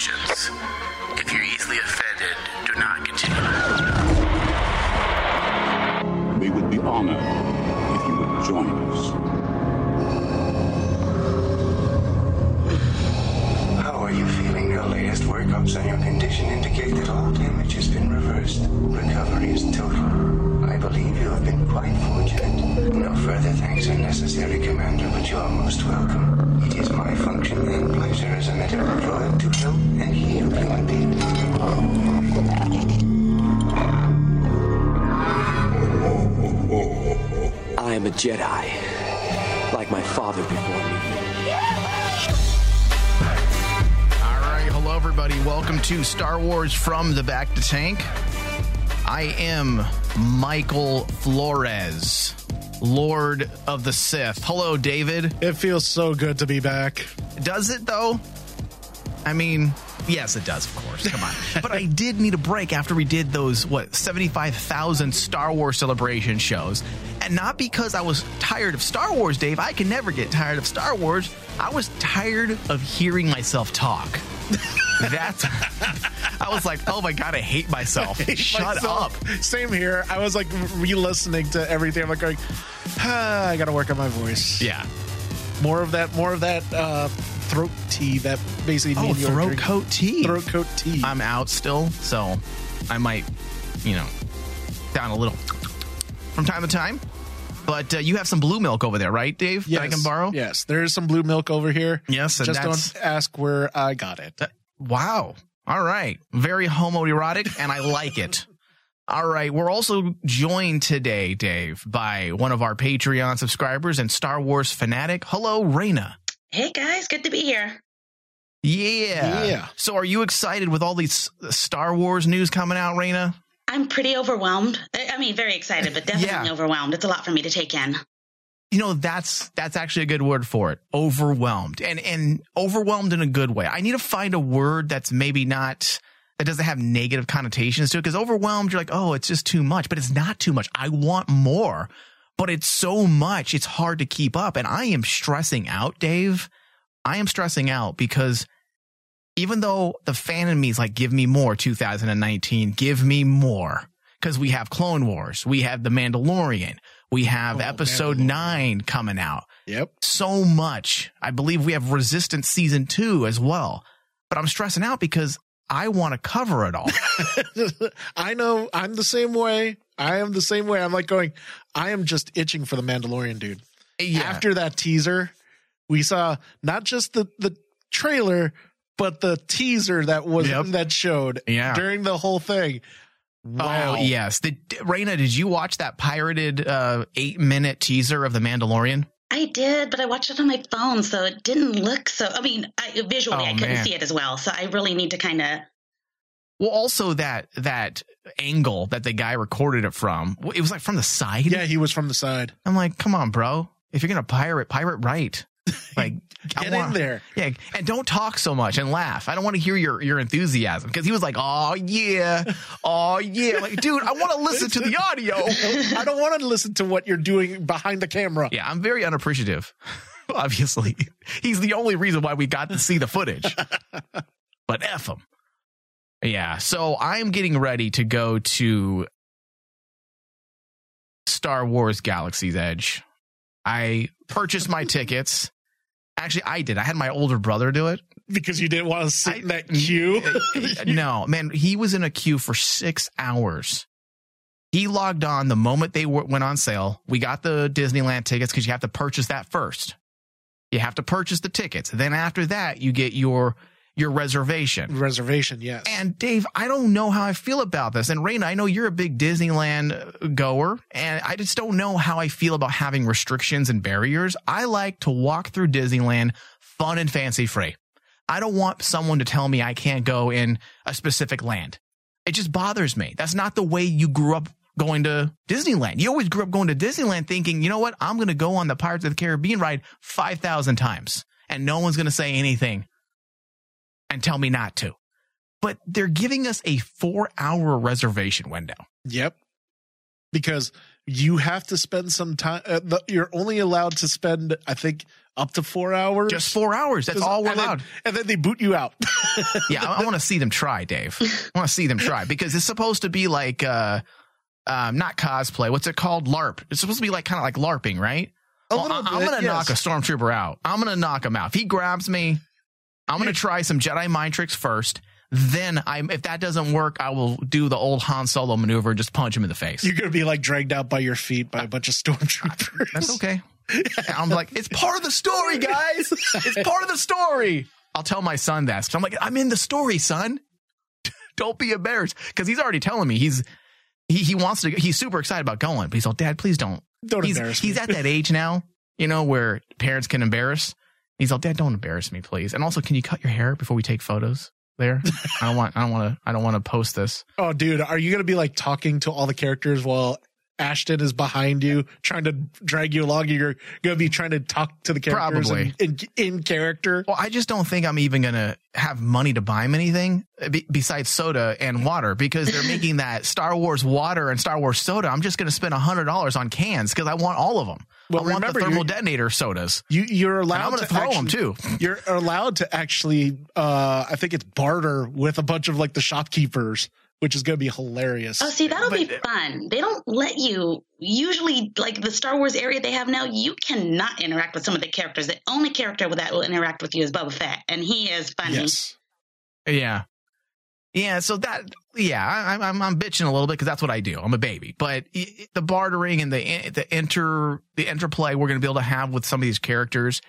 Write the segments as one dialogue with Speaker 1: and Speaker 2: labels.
Speaker 1: questions.
Speaker 2: Jedi, like my father before me.
Speaker 3: All right, hello everybody. Welcome to Star Wars from the Bacta Tank. I am Michael Flores, Lord of the Sith. Hello, David.
Speaker 4: It feels so good to be back.
Speaker 3: Does it though? I mean, yes, it does, of course. Come on. but I did need a break after we did those, what, 75,000 Star Wars celebration shows. Not because I was tired of Star Wars, Dave. I can never get tired of Star Wars. I was tired of hearing myself talk. That's. I was like, oh my God, I hate myself. Shut
Speaker 4: Myself.
Speaker 3: up.
Speaker 4: Same here. I was like re-listening to everything. I'm like going, ah, I got to work on my voice.
Speaker 3: Yeah.
Speaker 4: More of that. More of that uh, throat tea. That basically.
Speaker 3: Oh,
Speaker 4: me and you are
Speaker 3: throat coat tea.
Speaker 4: Throat coat tea.
Speaker 3: I'm out still, so I might, you know, down a little from time to time. But uh, you have some blue milk over there, right, Dave? That I can borrow?
Speaker 4: Yes, there is some blue milk over here.
Speaker 3: Yes, and
Speaker 4: just don't ask where I got it.
Speaker 3: Wow. All right. Very homoerotic, and I like it. All right. We're also joined today, Dave, by one of our Patreon subscribers and Star Wars fanatic. Hello, Raina.
Speaker 5: Hey guys, good to be here.
Speaker 3: Yeah.
Speaker 4: Yeah.
Speaker 3: So, are you excited with all these Star Wars news coming out, Raina?
Speaker 5: I'm pretty overwhelmed. I mean, very excited, but definitely
Speaker 3: Yeah.
Speaker 5: overwhelmed. It's a lot for me to take in.
Speaker 3: you know that's that's actually a good word for it overwhelmed and and overwhelmed in a good way i need to find a word that's maybe not that doesn't have negative connotations to it because overwhelmed you're like oh it's just too much but it's not too much i want more but it's so much it's hard to keep up and i am stressing out dave i am stressing out because even though the fan in me is like give me more 2019 give me more because we have clone wars we have the mandalorian we have
Speaker 4: Oh,
Speaker 3: episode 9 coming out
Speaker 4: Yep.
Speaker 3: so much. I believe we have Resistance season two as well. But I'm stressing out because I want to cover it all.
Speaker 4: I know. I'm the same way. I am the same way. I'm like going. I am just itching for the Mandalorian, dude.
Speaker 3: yeah.
Speaker 4: After that teaser, we saw not just the the trailer, but the teaser that was
Speaker 3: Yep.
Speaker 4: that showed
Speaker 3: Yeah.
Speaker 4: during the whole thing. Wow.
Speaker 3: Oh yes. Did, Raina, did you watch that pirated uh, eight minute teaser of the Mandalorian?
Speaker 5: I did, but I watched it on my phone, so it didn't look so. I mean, I, visually,
Speaker 3: Oh,
Speaker 5: I couldn't
Speaker 3: man.
Speaker 5: see it as well. So I really need to kind of.
Speaker 3: Well, also that that angle that the guy recorded it from, it was like from the side.
Speaker 4: Yeah, he was from the side.
Speaker 3: I'm like, come on, bro. If you're gonna pirate, pirate right. Like,
Speaker 4: Get
Speaker 3: want-
Speaker 4: in there.
Speaker 3: Yeah, and don't talk so much and laugh. I don't want to hear your your enthusiasm because he was like, "Oh yeah, oh yeah." Like, dude, I want to listen to the audio.
Speaker 4: I don't want to listen to what you're doing behind the camera.
Speaker 3: Yeah, I'm very unappreciative. Obviously, he's the only reason why we got to see the footage. But f him. Yeah, so I'm getting ready to go to Star Wars Galaxy's Edge. I purchased my tickets. Actually, I did. I had my older brother do it.
Speaker 4: Because you didn't want to sit
Speaker 3: I-
Speaker 4: in that queue.
Speaker 3: no, man, he was in a queue for six hours. He logged on the moment they w- went on sale. We got the Disneyland tickets because you have to purchase that first. You have to purchase the tickets. Then after that, you get your your reservation.
Speaker 4: Reservation, yes.
Speaker 3: And Dave, I don't know how I feel about this. And Raina, I know you're a big Disneyland goer, and I just don't know how I feel about having restrictions and barriers. I like to walk through Disneyland fun and fancy free. I don't want someone to tell me I can't go in a specific land. It just bothers me. That's not the way you grew up going to Disneyland. You always grew up going to Disneyland thinking, you know what? I'm going to go on the Pirates of the Caribbean ride 5,000 times and no one's going to say anything and tell me not to. But they're giving us a four hour reservation window.
Speaker 4: Yep. Because you have to spend some time. Uh, the, you're only allowed to spend, I think, up to four hours.
Speaker 3: Just four hours. That's all we're
Speaker 4: and
Speaker 3: allowed.
Speaker 4: Then, and then they boot you out.
Speaker 3: yeah, I, I want to see them try, Dave. I want to see them try because it's supposed to be like, uh, um, not cosplay. What's it called? LARP. It's supposed to be like kind of like LARPing, right?
Speaker 4: A
Speaker 3: Well, I, am gonna
Speaker 4: yes.
Speaker 3: knock a stormtrooper out. I'm gonna knock him out. If he grabs me, I'm gonna try some Jedi mind tricks first. Then I'm if that doesn't work, I will do the old Han Solo maneuver and just punch him in the face.
Speaker 4: You're gonna be like dragged out by your feet by a bunch of stormtroopers.
Speaker 3: That's okay. I'm like, it's part of the story, guys. It's part of the story. I'll tell my son that. 'Cause I'm like, I'm in the story, son. Don't be embarrassed. Because he's already telling me he's he he wants to. He's super excited about going, but he's like, Dad, please don't.
Speaker 4: Don't
Speaker 3: he's,
Speaker 4: embarrass
Speaker 3: He's
Speaker 4: me.
Speaker 3: at that age now, you know, where parents can embarrass. He's like, Dad, don't embarrass me, please. And also, can you cut your hair before we take photos? There, I don't want. I don't want to. I don't want to post this.
Speaker 4: Oh, dude, are you gonna be like talking to all the characters while Ashton is behind you, trying to drag you along? You're gonna be trying to talk to the characters
Speaker 3: Probably.
Speaker 4: in, in, in character.
Speaker 3: Well, I just don't think I'm even going to have money to buy him anything uh, be- besides soda and water because they're making that Star Wars water and Star Wars soda. I'm just going to spend $100 on cans because I want all of them.
Speaker 4: Well,
Speaker 3: I want
Speaker 4: remember,
Speaker 3: the thermal detonator sodas.
Speaker 4: You you're allowed
Speaker 3: I'm gonna
Speaker 4: to
Speaker 3: throw
Speaker 4: actually-
Speaker 3: too.
Speaker 4: You're allowed to actually, uh, I think it's barter with a bunch of like the shopkeepers, which is gonna be hilarious.
Speaker 5: Oh, see, that'll be fun. They don't let you. Usually, like the Star Wars area they have now, you cannot interact with some of the characters. The only character that will interact with you is Boba Fett, and he is funny.
Speaker 4: Yes.
Speaker 3: Yeah. Yeah. So that, yeah, I, I'm- I'm, I'm bitching a little bit because that's what I do. I'm a baby, but i- i- the bartering and the, the inter, the interplay we're going to be able to have with some of these characters.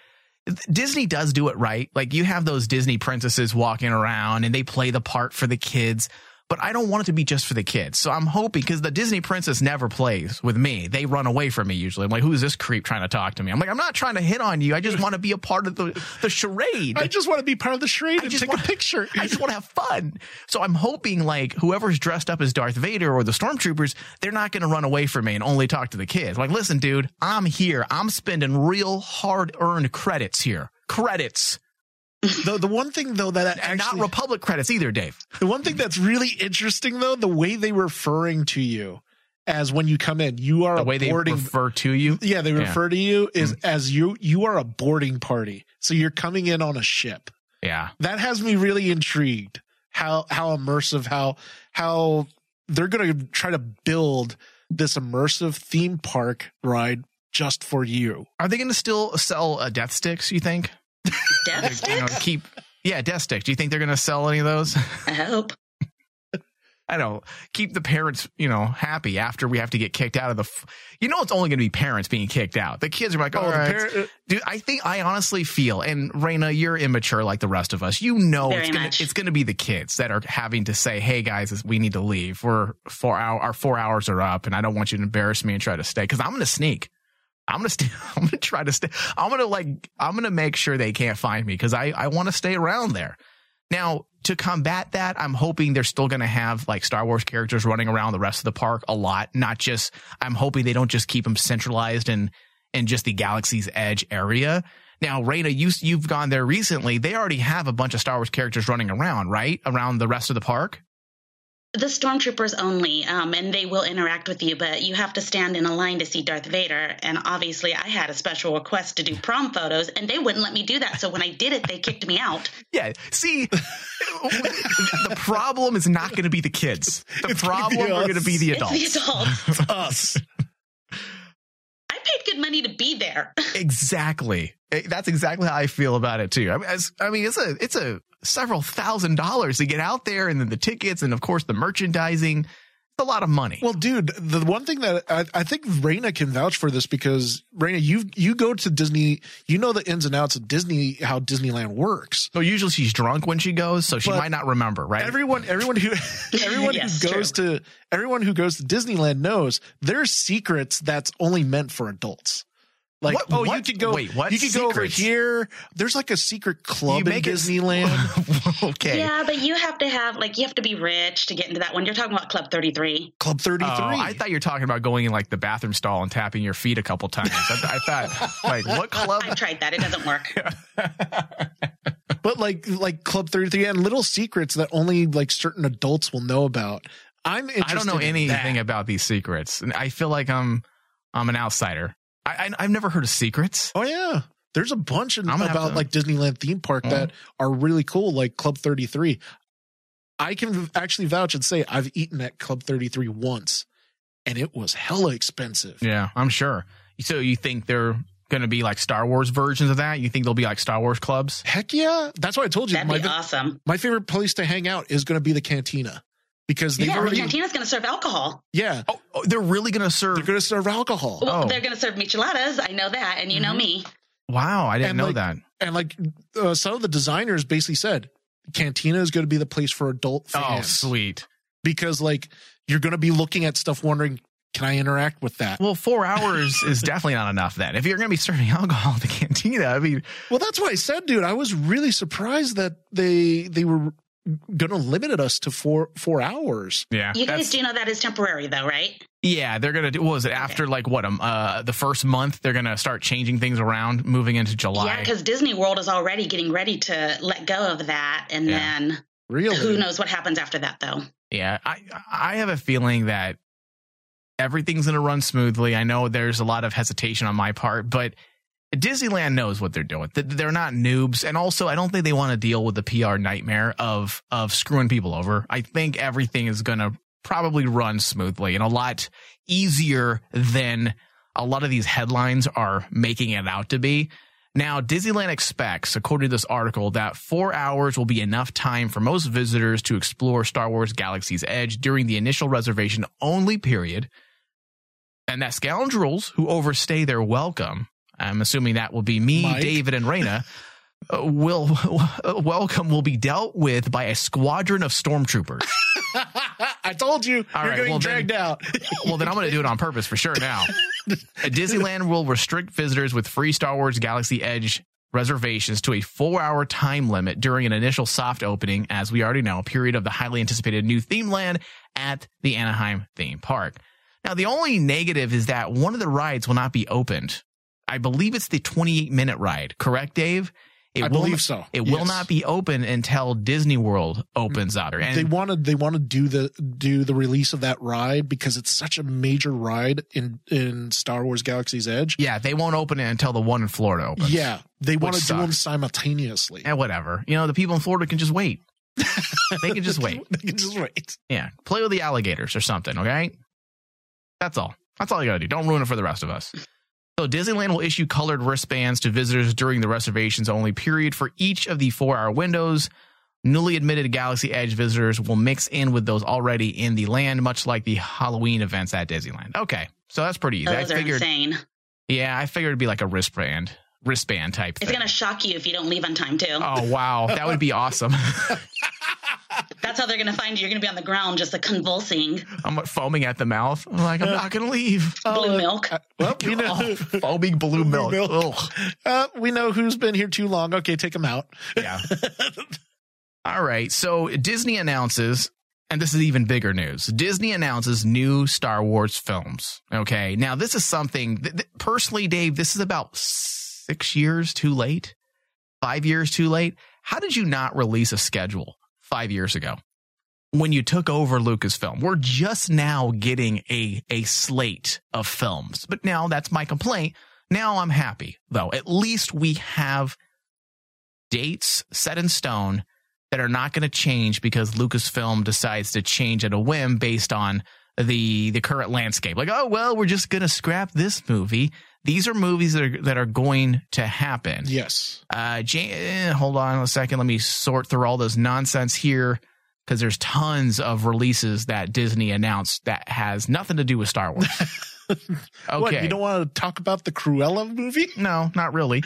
Speaker 3: Disney does do it right. Like you have those Disney princesses walking around and they play the part for the kids, but I don't want it to be just for the kids. So I'm hoping because the Disney princess never plays with me. They run away from me usually. I'm like, who's this creep trying to talk to me? I'm like, I'm not trying to hit on you. I just want to be a part of the, the charade.
Speaker 4: I just want to be part of the charade and
Speaker 3: just
Speaker 4: take
Speaker 3: want-
Speaker 4: a picture.
Speaker 3: I just want to have fun. So I'm hoping like whoever's dressed up as Darth Vader or the stormtroopers, they're not going to run away from me and only talk to the kids. Like, listen, dude, I'm here. I'm spending real hard earned credits here. Credits.
Speaker 4: the the one thing though that
Speaker 3: And not Republic credits either, Dave.
Speaker 4: the one thing that's really interesting though, the way they referring to you as when you come in, you are
Speaker 3: The
Speaker 4: a
Speaker 3: way they
Speaker 4: boarding.
Speaker 3: refer to you.
Speaker 4: yeah, they
Speaker 3: Yeah.
Speaker 4: refer to you is as you you are a boarding party. So you're coming in on a ship.
Speaker 3: Yeah.
Speaker 4: that has me really intrigued how how immersive how how they're going to try to build this immersive theme park ride just for you
Speaker 3: Are they going to still sell uh, death sticks, you think?
Speaker 5: Death
Speaker 3: You know, keep, yeah, death stick. Do you think they're going to sell any of those?
Speaker 5: I hope.
Speaker 3: I don't keep the parents, you know, happy after we have to get kicked out of the. F- you know, it's only going to be parents being kicked out. The kids are like, oh,
Speaker 4: the
Speaker 3: right.
Speaker 4: parent-
Speaker 3: dude. I think I honestly feel, and Raina, you're immature like the rest of us. You know,
Speaker 5: Very
Speaker 3: it's gonna
Speaker 5: much.
Speaker 3: it's gonna be the kids that are having to say, hey guys, we need to leave. We're four hour our four hours are up, and I don't want you to embarrass me and try to stay because I'm gonna sneak. I'm gonna stay. I'm gonna try to stay. I'm gonna like. I'm gonna make sure they can't find me because I I want to stay around there. Now, to combat that, I'm hoping they're still to have like Star Wars characters running around the rest of the park a lot. Not just, I'm hoping they don't just keep them centralized in, in just the Galaxy's Edge area. Now, Raina, you, you've gone there recently. They already have a bunch of Star Wars characters running around, right? Around the rest of the park?
Speaker 5: The stormtroopers only, um, and they will interact with you, but you have to stand in a line to see Darth Vader. And obviously, I had a special request to do prom photos, and they wouldn't let me do that. So when I did it, they kicked me out.
Speaker 3: Yeah. See, the problem is not going to be the kids. The
Speaker 4: It's gonna
Speaker 3: problem are going to be the adults.
Speaker 5: It's
Speaker 3: adults.
Speaker 5: the adults.
Speaker 4: us
Speaker 5: I paid good money to be there.
Speaker 3: Exactly. That's exactly how I feel about it too. I mean, as, I mean, it's a it's a several thousand dollars to get out there, and then the tickets, and of course the merchandising. It's a lot of money.
Speaker 4: well dude the one thing that I, I think Raina can vouch for this because Raina you you go to Disney you know the ins and outs of Disney how Disneyland works
Speaker 3: so usually she's drunk when she goes, so she
Speaker 4: But
Speaker 3: might not remember, right?
Speaker 4: Everyone, everyone who, everyone
Speaker 5: Yes,
Speaker 4: who goes to, everyone who goes to Disneyland knows there's secrets that's only meant for adults. Like,
Speaker 3: What-
Speaker 4: oh, you could go,
Speaker 3: wait, what
Speaker 4: you could go over here. There's like a secret club
Speaker 3: You
Speaker 4: in
Speaker 3: make it-
Speaker 4: Disneyland,
Speaker 3: okay.
Speaker 5: Yeah, but you have to have like you have to be rich to get into that one. You're talking about Club 33.
Speaker 4: Club 33.
Speaker 3: Oh, I thought you were talking about going in like the bathroom stall and tapping your feet a couple times. I, I thought, like, what club?
Speaker 5: I tried that; it doesn't work.
Speaker 4: but like, like Club 33 and little secrets that only like certain adults will know about. I'm interested
Speaker 3: I don't know
Speaker 4: in
Speaker 3: anything
Speaker 4: that.
Speaker 3: about these secrets, and I feel like I'm I'm an outsider. I, I I've never heard of secrets.
Speaker 4: Oh yeah. There's a bunch of,
Speaker 3: I'm gonna have
Speaker 4: about
Speaker 3: to-
Speaker 4: like Disneyland theme park that mm. are really cool, like Club 33. I can actually vouch and say I've eaten at Club 33 once, and it was hella expensive.
Speaker 3: Yeah, I'm sure. So you think they're going to be like Star Wars versions of that? You think they'll be like Star Wars clubs?
Speaker 4: Heck yeah! That's why I told you
Speaker 5: That'd
Speaker 4: my
Speaker 5: be awesome.
Speaker 4: my favorite place to hang out is going to be the cantina because they've
Speaker 5: Yeah, the
Speaker 4: already
Speaker 5: cantina's going to serve alcohol.
Speaker 4: yeah
Speaker 3: Oh, oh, they're really going to serve.
Speaker 4: they're going to serve alcohol
Speaker 5: Well,
Speaker 3: Oh.
Speaker 5: they're going to serve micheladas. I know that, and you know me.
Speaker 3: wow, I didn't
Speaker 4: And,
Speaker 3: know
Speaker 4: like,
Speaker 3: that.
Speaker 4: and like uh, some of the designers basically said cantina is going to be the place for adult
Speaker 3: Oh,
Speaker 4: fans
Speaker 3: sweet.
Speaker 4: because like you're going to be looking at stuff wondering can I interact with that?
Speaker 3: Well, four hours is definitely not enough then. If you're going to be serving alcohol at the cantina, I mean,
Speaker 4: Well, that's what I said, dude. I was really surprised that they they were going to limit it us to four four hours.
Speaker 3: yeah.
Speaker 5: You guys do know that is temporary, though, right?
Speaker 3: Yeah, they're gonna do. What was it after like what um uh the first month? They're gonna start changing things around, moving into July.
Speaker 5: Yeah, because Disney World is already getting ready to let go of that, and
Speaker 3: Yeah.
Speaker 5: then
Speaker 4: Really?
Speaker 5: who knows what happens after that, though.
Speaker 3: Yeah, I I have a feeling that everything's gonna run smoothly. I know there's a lot of hesitation on my part, but Disneyland knows what they're doing. They're not noobs, and also I don't think they want to deal with the PR nightmare of of screwing people over. I think everything is gonna probably run smoothly and a lot easier than a lot of these headlines are making it out to be. Now, Disneyland expects, according to this article, that four hours will be enough time for most visitors to explore Star Wars Galaxy's Edge during the initial reservation only period. And that scoundrels who overstay their welcome, I'm assuming that will be me,
Speaker 4: Mike.
Speaker 3: David, and Raina, uh, will welcome will be dealt with by a squadron of stormtroopers.
Speaker 4: I told you
Speaker 3: All
Speaker 4: you're
Speaker 3: right,
Speaker 4: getting
Speaker 3: well, then-
Speaker 4: dragged out.
Speaker 3: well, then I'm going to do it on purpose for sure now. Disneyland will restrict visitors with free Star Wars Galaxy Edge reservations to a four hour time limit during an initial soft opening, as we already know, a period of the highly anticipated new theme land at the Anaheim theme park. Now, the only negative is that one of the rides will not be opened. I believe it's the 28 minute ride, correct, Dave? It
Speaker 4: I
Speaker 3: will
Speaker 4: believe so,
Speaker 3: It will not be open until Disney World opens up. And
Speaker 4: they wanted they want to do the do the release of that ride because it's such a major ride in in Star Wars Galaxy's Edge.
Speaker 3: yeah, they won't open it until the one in Florida opens.
Speaker 4: Yeah, they want to do them simultaneously.
Speaker 3: And whatever. You know, the people in Florida can just wait. they can just wait.
Speaker 4: they can just wait.
Speaker 3: Yeah. Play with the alligators or something, okay? That's all. That's all you gotta do. Don't ruin it for the rest of us. So Disneyland will issue colored wristbands to visitors during the reservations only period for each of the four hour windows. Newly admitted Galaxy Edge visitors will mix in with those already in the land, much like the Halloween events at Disneyland. Okay. So that's pretty easy. Oh, I
Speaker 5: Those are insane.
Speaker 3: Yeah, I figured it'd be like a wristband. Wristband type
Speaker 5: It's
Speaker 3: thing.
Speaker 5: going to shock you if you don't leave on time, too.
Speaker 3: Oh wow, that would be awesome.
Speaker 5: That's how they're going to find you. You're going to be on the ground just like convulsing.
Speaker 3: I'm foaming at the mouth. I'm like, I'm not gonna leave.
Speaker 5: Blue milk.
Speaker 4: Uh, well, we know
Speaker 3: Oh, foaming blue milk.
Speaker 4: milk.
Speaker 3: Ugh.
Speaker 4: uh, we know who's been here too long. Okay, take them out.
Speaker 3: Yeah. All right. So Disney announces, and this is even bigger news. Disney announces new Star Wars films. Okay. Now this is something th- th- personally, Dave. This is about six years too late. Five years too late. How did you not release a schedule five years ago? When you took over Lucasfilm, we're just now getting a a slate of films. But now that's my complaint. Now I'm happy though. At least we have dates set in stone that are not going to change because Lucasfilm decides to change at a whim based on the the current landscape. Like, oh well, we're just going to scrap this movie. These are movies that are that are going to happen.
Speaker 4: Yes.
Speaker 3: Uh, Jan- eh, hold on a second. Let me sort through all this nonsense here because there's tons of releases that Disney announced that has nothing to do with Star Wars. okay.
Speaker 4: What, you don't want to talk about the Cruella movie?
Speaker 3: No, not really.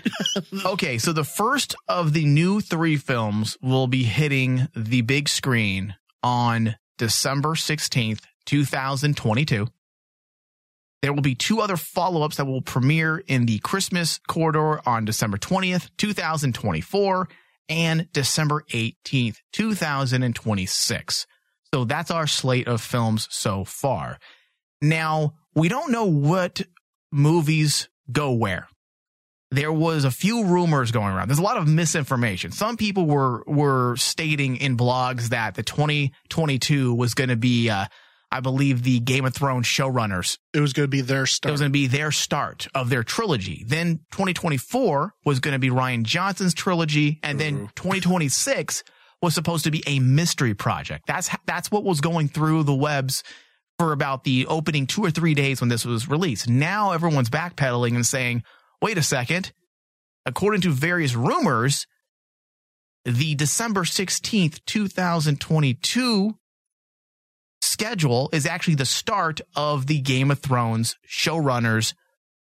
Speaker 3: okay, so the first of the new three films will be hitting the big screen on December 16th, 2022. There will be two other follow ups that will premiere in the Christmas corridor on December 20th, 2024, and December 18th, 2026. So that's our slate of films so far. Now, we don't know what movies go where. There was a few rumors going around. There's a lot of misinformation. Some people were were stating in blogs that the 2022 was going to be uh, I believe the Game of Thrones showrunners.
Speaker 4: It was going to be their start.
Speaker 3: It was going to be their start of their trilogy. Then 2024 was going to be Ryan Johnson's trilogy, and then 2026 was supposed to be a mystery project. That's that's what was going through the webs for about the opening two or three days when this was released. Now everyone's backpedaling and saying, "Wait a second." According to various rumors, the December 16th, 2022 schedule is actually the start of the Game of Thrones showrunners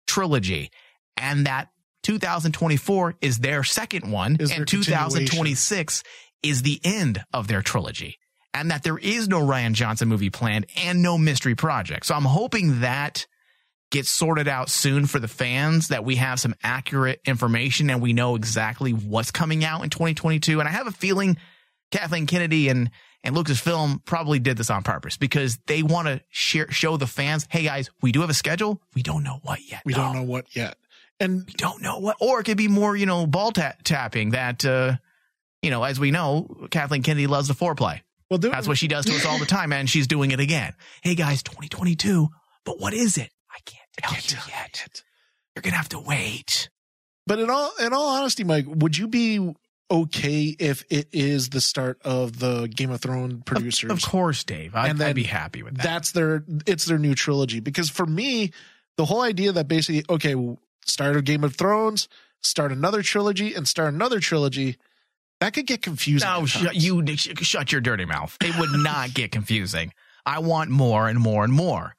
Speaker 3: trilogy. And that 2024 is their second one.
Speaker 4: Is
Speaker 3: and 2026 is the end of their trilogy. And that there is no Ryan Johnson movie planned and no mystery project. So I'm hoping that gets sorted out soon for the fans, that we have some accurate information and we know exactly what's coming out in 2022. And I have a feeling Kathleen Kennedy and and Lucasfilm probably did this on purpose because they want to share, show the fans, hey guys, we do have a schedule. We don't know what yet.
Speaker 4: we
Speaker 3: though.
Speaker 4: don't know what yet. And
Speaker 3: We don't know what, or it could be more, you know, ball ta- tapping that, uh, you know, as we know, Kathleen Kennedy loves the foreplay.
Speaker 4: well,
Speaker 3: That's what she does to us all the time, and she's doing it again. Hey guys, 2022, but what is it? I can't tell
Speaker 4: can't
Speaker 3: you
Speaker 4: tell
Speaker 3: yet. You're gonna have to wait.
Speaker 4: But in all in all honesty, Mike, would you be okay if it is the start of the Game of Thrones producers?
Speaker 3: Of course, Dave. I'd,
Speaker 4: And then
Speaker 3: I'd be happy with that.
Speaker 4: That's their it's their new trilogy. Because for me, the whole idea that basically okay, start a Game of Thrones, start another trilogy, and start another trilogy, that could get confusing.
Speaker 3: No, sh- you sh- shut your dirty mouth. It would not get confusing. I want more and more and more.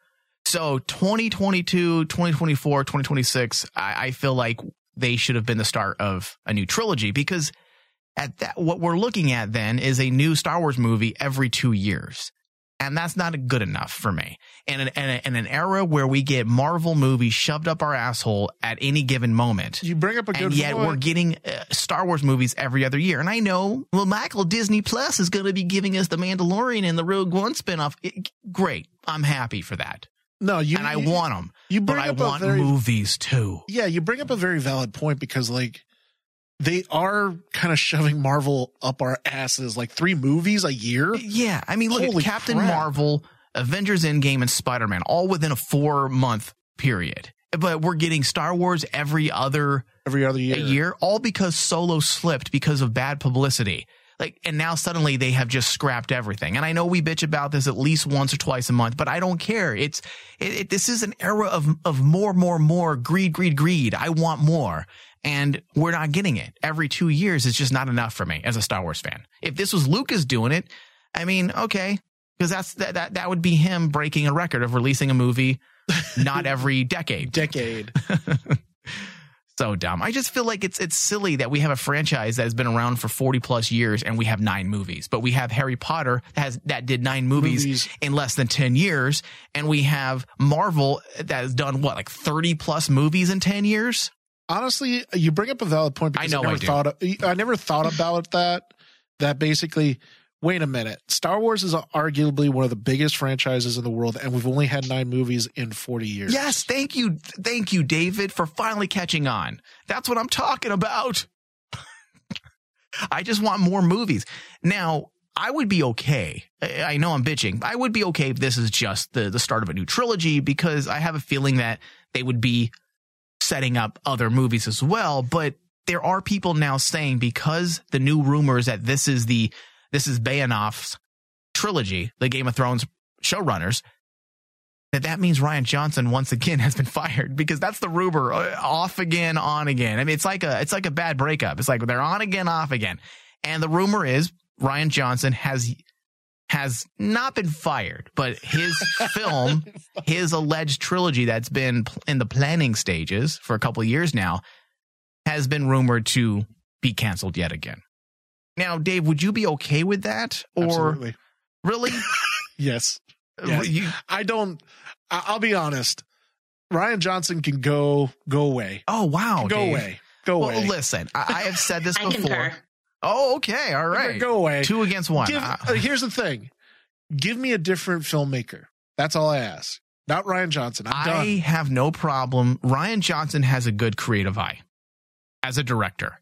Speaker 3: So 2022, 2024, 2026, I, I feel like they should have been the start of a new trilogy because at that, what we're looking at then is a new Star Wars movie every two years. And that's not good enough for me. In an, in, an era where we get Marvel movies shoved up our asshole at any given moment
Speaker 4: you bring up a good
Speaker 3: and yet
Speaker 4: point.
Speaker 3: we're getting uh, Star Wars movies every other year. And I know, well, Michael Disney Plus is going to be giving us the Mandalorian and the Rogue One spinoff. It, great, I'm happy for that,
Speaker 4: no, you
Speaker 3: and I
Speaker 4: you-
Speaker 3: want them.
Speaker 4: you
Speaker 3: But
Speaker 4: bring
Speaker 3: I
Speaker 4: up a
Speaker 3: want
Speaker 4: very
Speaker 3: movies too.
Speaker 4: yeah, you bring up a very valid point because like they are kind of shoving Marvel up our asses like three movies a year.
Speaker 3: Yeah, I mean, look
Speaker 4: Holy
Speaker 3: at Captain
Speaker 4: crap.
Speaker 3: Marvel, Avengers Endgame, and Spider Man all within a four month period. But we're getting Star Wars every other
Speaker 4: Every other year.
Speaker 3: year, all because Solo slipped because of bad publicity. Like, and now suddenly they have just scrapped everything. And I know we bitch about this at least once or twice a month, but I don't care. It's, it, it, this is an era of, of more, more, more greed, greed, greed. I want more. And we're not getting it. Every two years is just not enough for me as a Star Wars fan. If this was Lucas doing it, I mean, okay. Cause that's, that, that, that would be him breaking a record of releasing a movie not every decade.
Speaker 4: Decade.
Speaker 3: so dumb. I just feel like it's it's silly that we have a franchise that has been around for 40 plus years and we have nine movies. But we have Harry Potter that has that did nine movies,
Speaker 4: Movies.
Speaker 3: in less than 10 years and we have Marvel that has done what like 30 plus movies in 10 years?
Speaker 4: Honestly, you bring up a valid point because
Speaker 3: I know
Speaker 4: I
Speaker 3: I
Speaker 4: never
Speaker 3: do.
Speaker 4: thought of, I never thought about that. That basically, wait a minute, Star Wars is arguably one of the biggest franchises in the world, and we've only had nine movies in forty years.
Speaker 3: Yes, thank you. Thank you David for finally catching on. That's what I'm talking about. I just want more movies. Now, I would be okay. I I know I'm bitching. I would be okay if this is just the, the start of a new trilogy because I have a feeling that they would be setting up other movies as well. But there are people now saying because the new rumors that this is the this is Benioff's trilogy, the Game of Thrones showrunners, that that means Ryan Johnson once again has been fired because that's the rumor uh, off again, on again. I mean, it's like a it's like a bad breakup. It's like they're on again, off again, and the rumor is Ryan Johnson has has not been fired, but his film, his alleged trilogy that's been in the planning stages for a couple of years now, has been rumored to be canceled yet again. Now, Dave, would you be okay with that, or
Speaker 4: Absolutely.
Speaker 3: really?
Speaker 4: Yes.
Speaker 3: Uh,
Speaker 4: Yes.
Speaker 3: you-
Speaker 4: I don't. I- I'll be honest. Ryan Johnson can go go away.
Speaker 3: oh wow,
Speaker 4: go
Speaker 3: Dave.
Speaker 4: away. Go
Speaker 3: Well,
Speaker 4: away.
Speaker 3: listen, I, I have said this before.
Speaker 5: concur.
Speaker 3: Oh, okay, all right.
Speaker 4: Go away.
Speaker 3: Two against one.
Speaker 4: Give,
Speaker 3: Uh,
Speaker 4: uh, here's the thing. Give me a different filmmaker. That's all I ask. Not Ryan Johnson. I'm
Speaker 3: I
Speaker 4: done.
Speaker 3: have no problem. Ryan Johnson has a good creative eye as a director.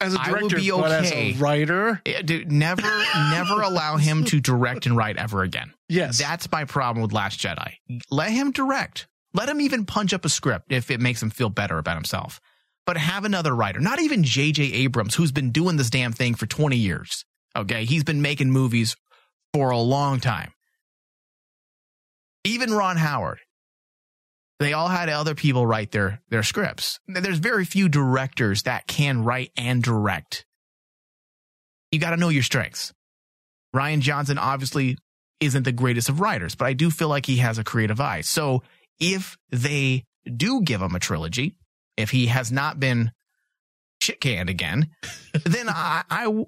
Speaker 4: as a
Speaker 3: I would
Speaker 4: director,
Speaker 3: be
Speaker 4: but as a writer,
Speaker 3: Eh, Dude, never, never allow him to direct and write ever again.
Speaker 4: yes,
Speaker 3: That's my problem with Last Jedi. Let him direct. Let him even punch up a script if it makes him feel better about himself. But have another writer, not even J.J. Abrams, who's been doing this damn thing for 20 years. Okay. He's been making movies for a long time. Even Ron Howard. They all had other people write their, their scripts. There's very few directors that can write and direct. You got to know your strengths. Ryan Johnson obviously isn't the greatest of writers, but I do feel like he has a creative eye. So if they do give him a trilogy, if he has not been shit canned again, then I, I,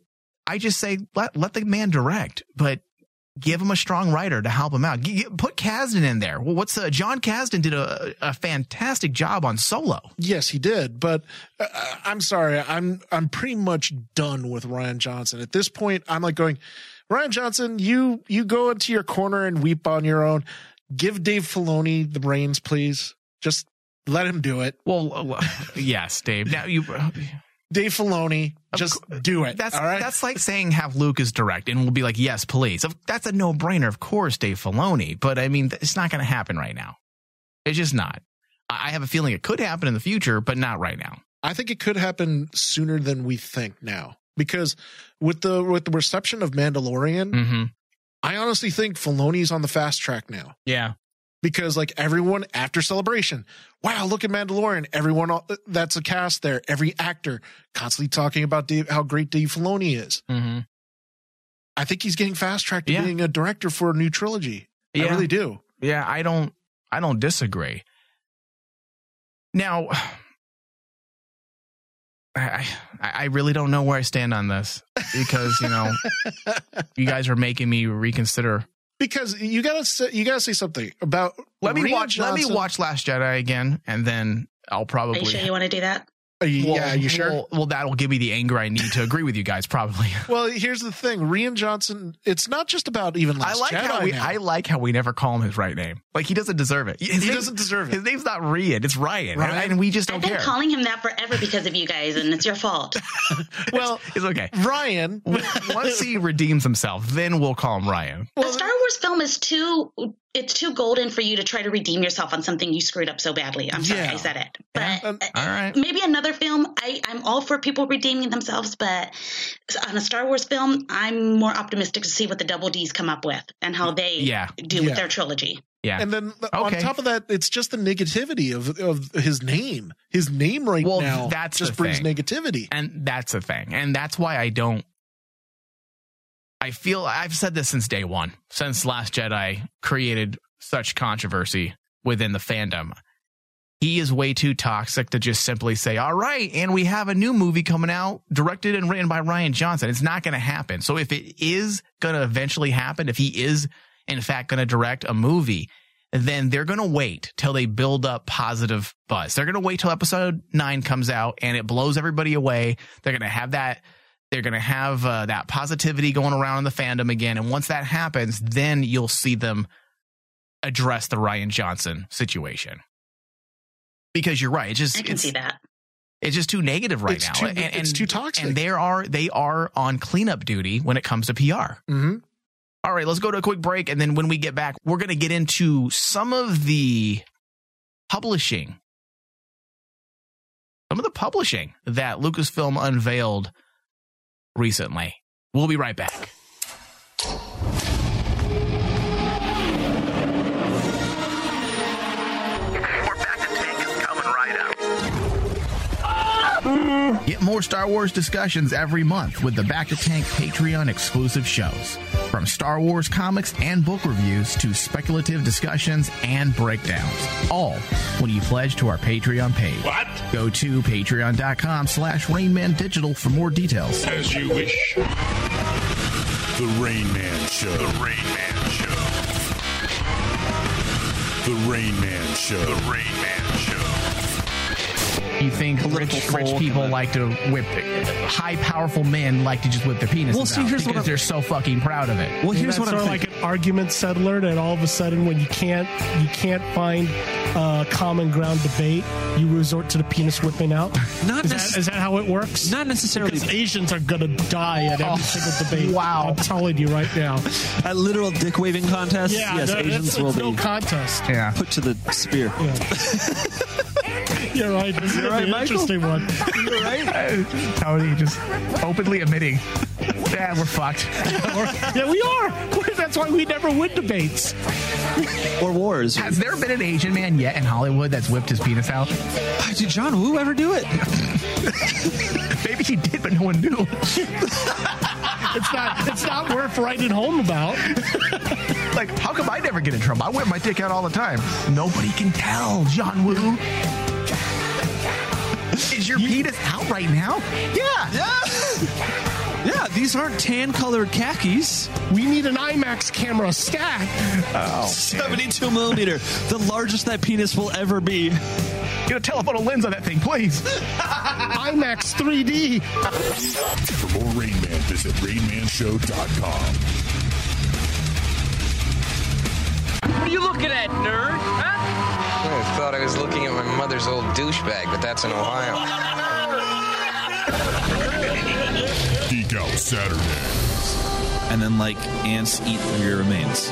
Speaker 3: I just say let let the man direct, but give him a strong writer to help him out. Put Kasdan in there. Well, what's uh, Jon Kasdan did a, a fantastic job on Solo.
Speaker 4: yes, he did. But uh, I'm sorry, I'm I'm pretty much done with Ryan Johnson at this point. I'm like going, Ryan Johnson, you you go into your corner and weep on your own. Give Dave Filoni the reins, please. Just let him do it.
Speaker 3: Well, uh, yes, Dave. Now you.
Speaker 4: Dave Filoni, just
Speaker 3: cou-
Speaker 4: do it.
Speaker 3: That's
Speaker 4: all right.
Speaker 3: that's like saying have Lucas direct, and we'll be like, yes, please. That's a no brainer, of course, Dave Filoni. But I mean, it's not going to happen right now. It's just not. I I have a feeling it could happen in the future, but not right now.
Speaker 4: I think it could happen sooner than we think now. Because with the with the reception of Mandalorian,
Speaker 3: Mm-hmm.
Speaker 4: I honestly think Filoni's on the fast track now.
Speaker 3: Yeah.
Speaker 4: Because like everyone after celebration, wow, look at Mandalorian. Everyone that's a cast there. Every actor constantly talking about Dave, how great Dave Filoni is.
Speaker 3: Mm-hmm.
Speaker 4: I think he's getting fast tracked to
Speaker 3: Yeah.
Speaker 4: being a director for a new trilogy. I really do.
Speaker 3: Yeah, I don't I don't disagree. Now I I I really don't know where I stand on this because, you know, you guys are making me reconsider.
Speaker 4: Because you gotta say, you gotta say something about.
Speaker 3: Let me
Speaker 4: Rian
Speaker 3: watch let me watch Last Jedi again and then I'll probably.
Speaker 5: Are
Speaker 3: probably
Speaker 5: you sure you want to do that?
Speaker 4: Are you-
Speaker 3: Well,
Speaker 4: yeah, you sure?
Speaker 3: Well, well, that'll give me the anger I need to agree with you guys. Probably.
Speaker 4: Well, here's the thing, Rian Johnson. It's not just about even
Speaker 3: I like
Speaker 4: Jedi.
Speaker 3: how we
Speaker 4: now.
Speaker 3: I like how we never call him his right name. Like he doesn't deserve it. His
Speaker 4: he
Speaker 3: name's-
Speaker 4: doesn't deserve it.
Speaker 3: His name's not Rian. It's Ryan,
Speaker 4: Ryan?
Speaker 3: and we just don't I've
Speaker 5: been
Speaker 3: care.
Speaker 5: calling him that forever because of you guys, and it's your fault.
Speaker 4: well,
Speaker 3: it's okay.
Speaker 4: Ryan.
Speaker 3: Once he redeems himself, then we'll call him Ryan.
Speaker 5: The Star Wars film is too it's too golden for you to try to redeem yourself on something you screwed up so badly. I'm sorry
Speaker 4: Yeah.
Speaker 5: I said it. But
Speaker 4: Um,
Speaker 5: uh,
Speaker 3: All right.
Speaker 5: maybe another film. I, I'm all for people redeeming themselves, but on a Star Wars film, I'm more optimistic to see what the Double D's come up with and how they
Speaker 3: Yeah.
Speaker 5: do
Speaker 4: Yeah.
Speaker 5: with their trilogy.
Speaker 3: Yeah.
Speaker 4: And then on top of that, it's just the negativity of of his name. His name right
Speaker 3: Well,
Speaker 4: now
Speaker 3: that's
Speaker 4: just brings
Speaker 3: thing.
Speaker 4: negativity.
Speaker 3: And that's the thing. And that's why I don't. I feel I've said this since day one, since Last Jedi created such controversy within the fandom. He is way too toxic to just simply say, all right, and we have a new movie coming out, directed and written by Ryan Johnson. It's not going to happen. So if it is going to eventually happen, if he is in fact going to direct a movie, then they're going to wait till they build up positive buzz. They're going to wait till episode nine comes out and it blows everybody away. They're going to have that. They're going to have uh, that positivity going around in the fandom again. And once that happens, then you'll see them address the Ryan Johnson situation. Because you're right. It's just,
Speaker 5: I can
Speaker 3: it's,
Speaker 5: see that.
Speaker 3: it's just too negative right
Speaker 4: It's
Speaker 3: now.
Speaker 4: too-
Speaker 3: and,
Speaker 4: it's too toxic.
Speaker 3: And they are, they are on cleanup duty when it comes to PR.
Speaker 4: hmm
Speaker 3: All right, let's go to a quick break. And then when we get back, we're going to get into some of the publishing, some of the publishing that Lucasfilm unveiled recently. We'll be right back. Get more Star Wars discussions every month with the Bacta Tank Patreon exclusive shows. From Star Wars comics and book reviews to speculative discussions and breakdowns. All when you pledge to our Patreon page.
Speaker 6: What?
Speaker 3: Go to patreon.com slash Rainman Digital for more details.
Speaker 6: As you wish. The Rain Man Show. The Rain Man Show. The Rain Man Show. The Rain Man Show.
Speaker 3: You think rich, rich people like to whip high powerful men like to just whip their penises
Speaker 7: Well, see, here's what
Speaker 3: because
Speaker 7: I'm-
Speaker 3: they're so fucking proud of it.
Speaker 7: Well, here's
Speaker 8: that's
Speaker 7: what I'm
Speaker 8: sort of like an argument settler that all of a sudden when you can't you can't find
Speaker 7: uh, common ground debate, you resort to the penis whipping out.
Speaker 8: Not
Speaker 7: is,
Speaker 8: necess-
Speaker 7: that, is that how it works?
Speaker 8: Not necessarily.
Speaker 7: Because Asians are gonna die at every
Speaker 3: Oh,
Speaker 7: single debate.
Speaker 3: wow.
Speaker 7: I'm telling you right now.
Speaker 8: A literal dick waving contest.
Speaker 7: Yeah,
Speaker 8: yes,
Speaker 7: no,
Speaker 8: Asians
Speaker 7: it's,
Speaker 8: will
Speaker 7: it's
Speaker 8: be
Speaker 7: no contest.
Speaker 3: Yeah.
Speaker 8: put to the spear.
Speaker 7: You're right. This is
Speaker 8: right,
Speaker 7: an interesting one.
Speaker 8: You're right.
Speaker 3: Tony just openly admitting, yeah, we're fucked.
Speaker 7: yeah, we are. That's why we never win debates.
Speaker 8: Or wars.
Speaker 3: Has there been an Asian man yet in Hollywood that's whipped his penis out?
Speaker 8: Did John Woo ever do it?
Speaker 3: Maybe he did, but no one knew.
Speaker 7: It's not. It's not worth writing home about.
Speaker 3: like, how come I never get in trouble? I whip my dick out all the time. Nobody can tell, John Woo. Is your penis out right now? Yeah.
Speaker 8: Yeah. yeah, these aren't tan colored khakis.
Speaker 7: We need an IMAX camera stat.
Speaker 3: Oh.
Speaker 8: 72 millimeter, the largest that penis will ever be.
Speaker 3: Get a telephoto lens on that thing, please.
Speaker 7: IMAX 3D.
Speaker 6: For more Rain Man, visit RainManShow.com.
Speaker 9: What are you looking at, nerd? Huh?
Speaker 10: I thought I was looking at my mother's old douchebag, but that's in Ohio.
Speaker 6: Geek Out Saturday.
Speaker 11: and then like ants eat through your remains.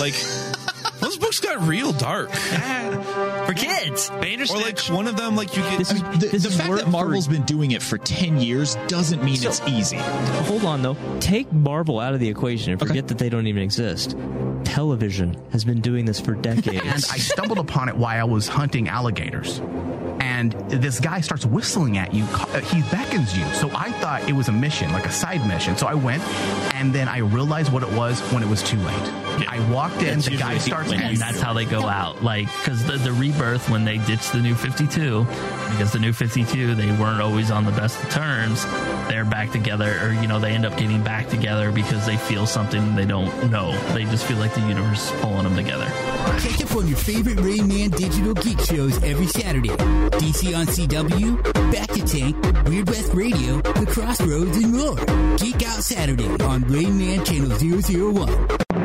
Speaker 11: Like those books got real dark.
Speaker 12: For kids.
Speaker 11: Or like one of them, like you get.
Speaker 12: This is-
Speaker 11: I mean,
Speaker 12: this
Speaker 11: the,
Speaker 12: is
Speaker 11: the fact
Speaker 12: work
Speaker 11: that
Speaker 12: for-
Speaker 11: Marvel's been doing it for ten years doesn't mean it's easy.
Speaker 12: Hold on, though. Take Marvel out of the equation and forget that they don't even exist. Television has been doing this for decades.
Speaker 3: and I stumbled upon it while I was hunting alligators. And this guy starts whistling at you. He beckons you. So I thought it was a mission, like a side mission. So I went, and then I realized what it was when it was too late. I walked in.
Speaker 13: That's
Speaker 3: the guy starts,
Speaker 13: when- and that's how they go out. Like, because the, the rebirth, when they ditched the new 52, because the new 52, they weren't always on the best of terms, they're back together, or, you know, they end up getting back together because they feel something they don't know. They just feel like the universe is pulling them together.
Speaker 14: Catch up on your favorite Rain Man digital geek shows every Saturday. DC on CW, Bacta Tank, Weird West Radio, The Crossroads, and more. Geek Out Saturday on Rain Man Channel 001.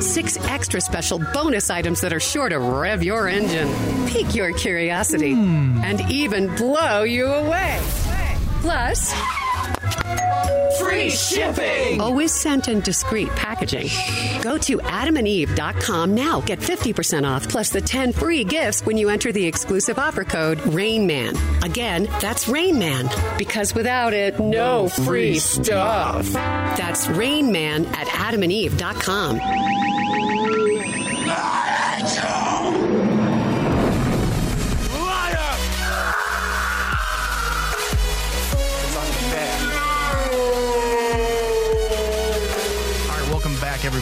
Speaker 15: six extra special bonus items that are sure to rev your engine, pique your curiosity, hmm. and even blow you away. Plus, free shipping! Always sent in discreet packaging. Go to adamandeve.com now. Get 50% off plus the 10 free gifts when you enter the exclusive offer code RAINMAN. Again, that's RAINMAN. Because without it, no free stuff. That's RAINMAN at adamandeve.com.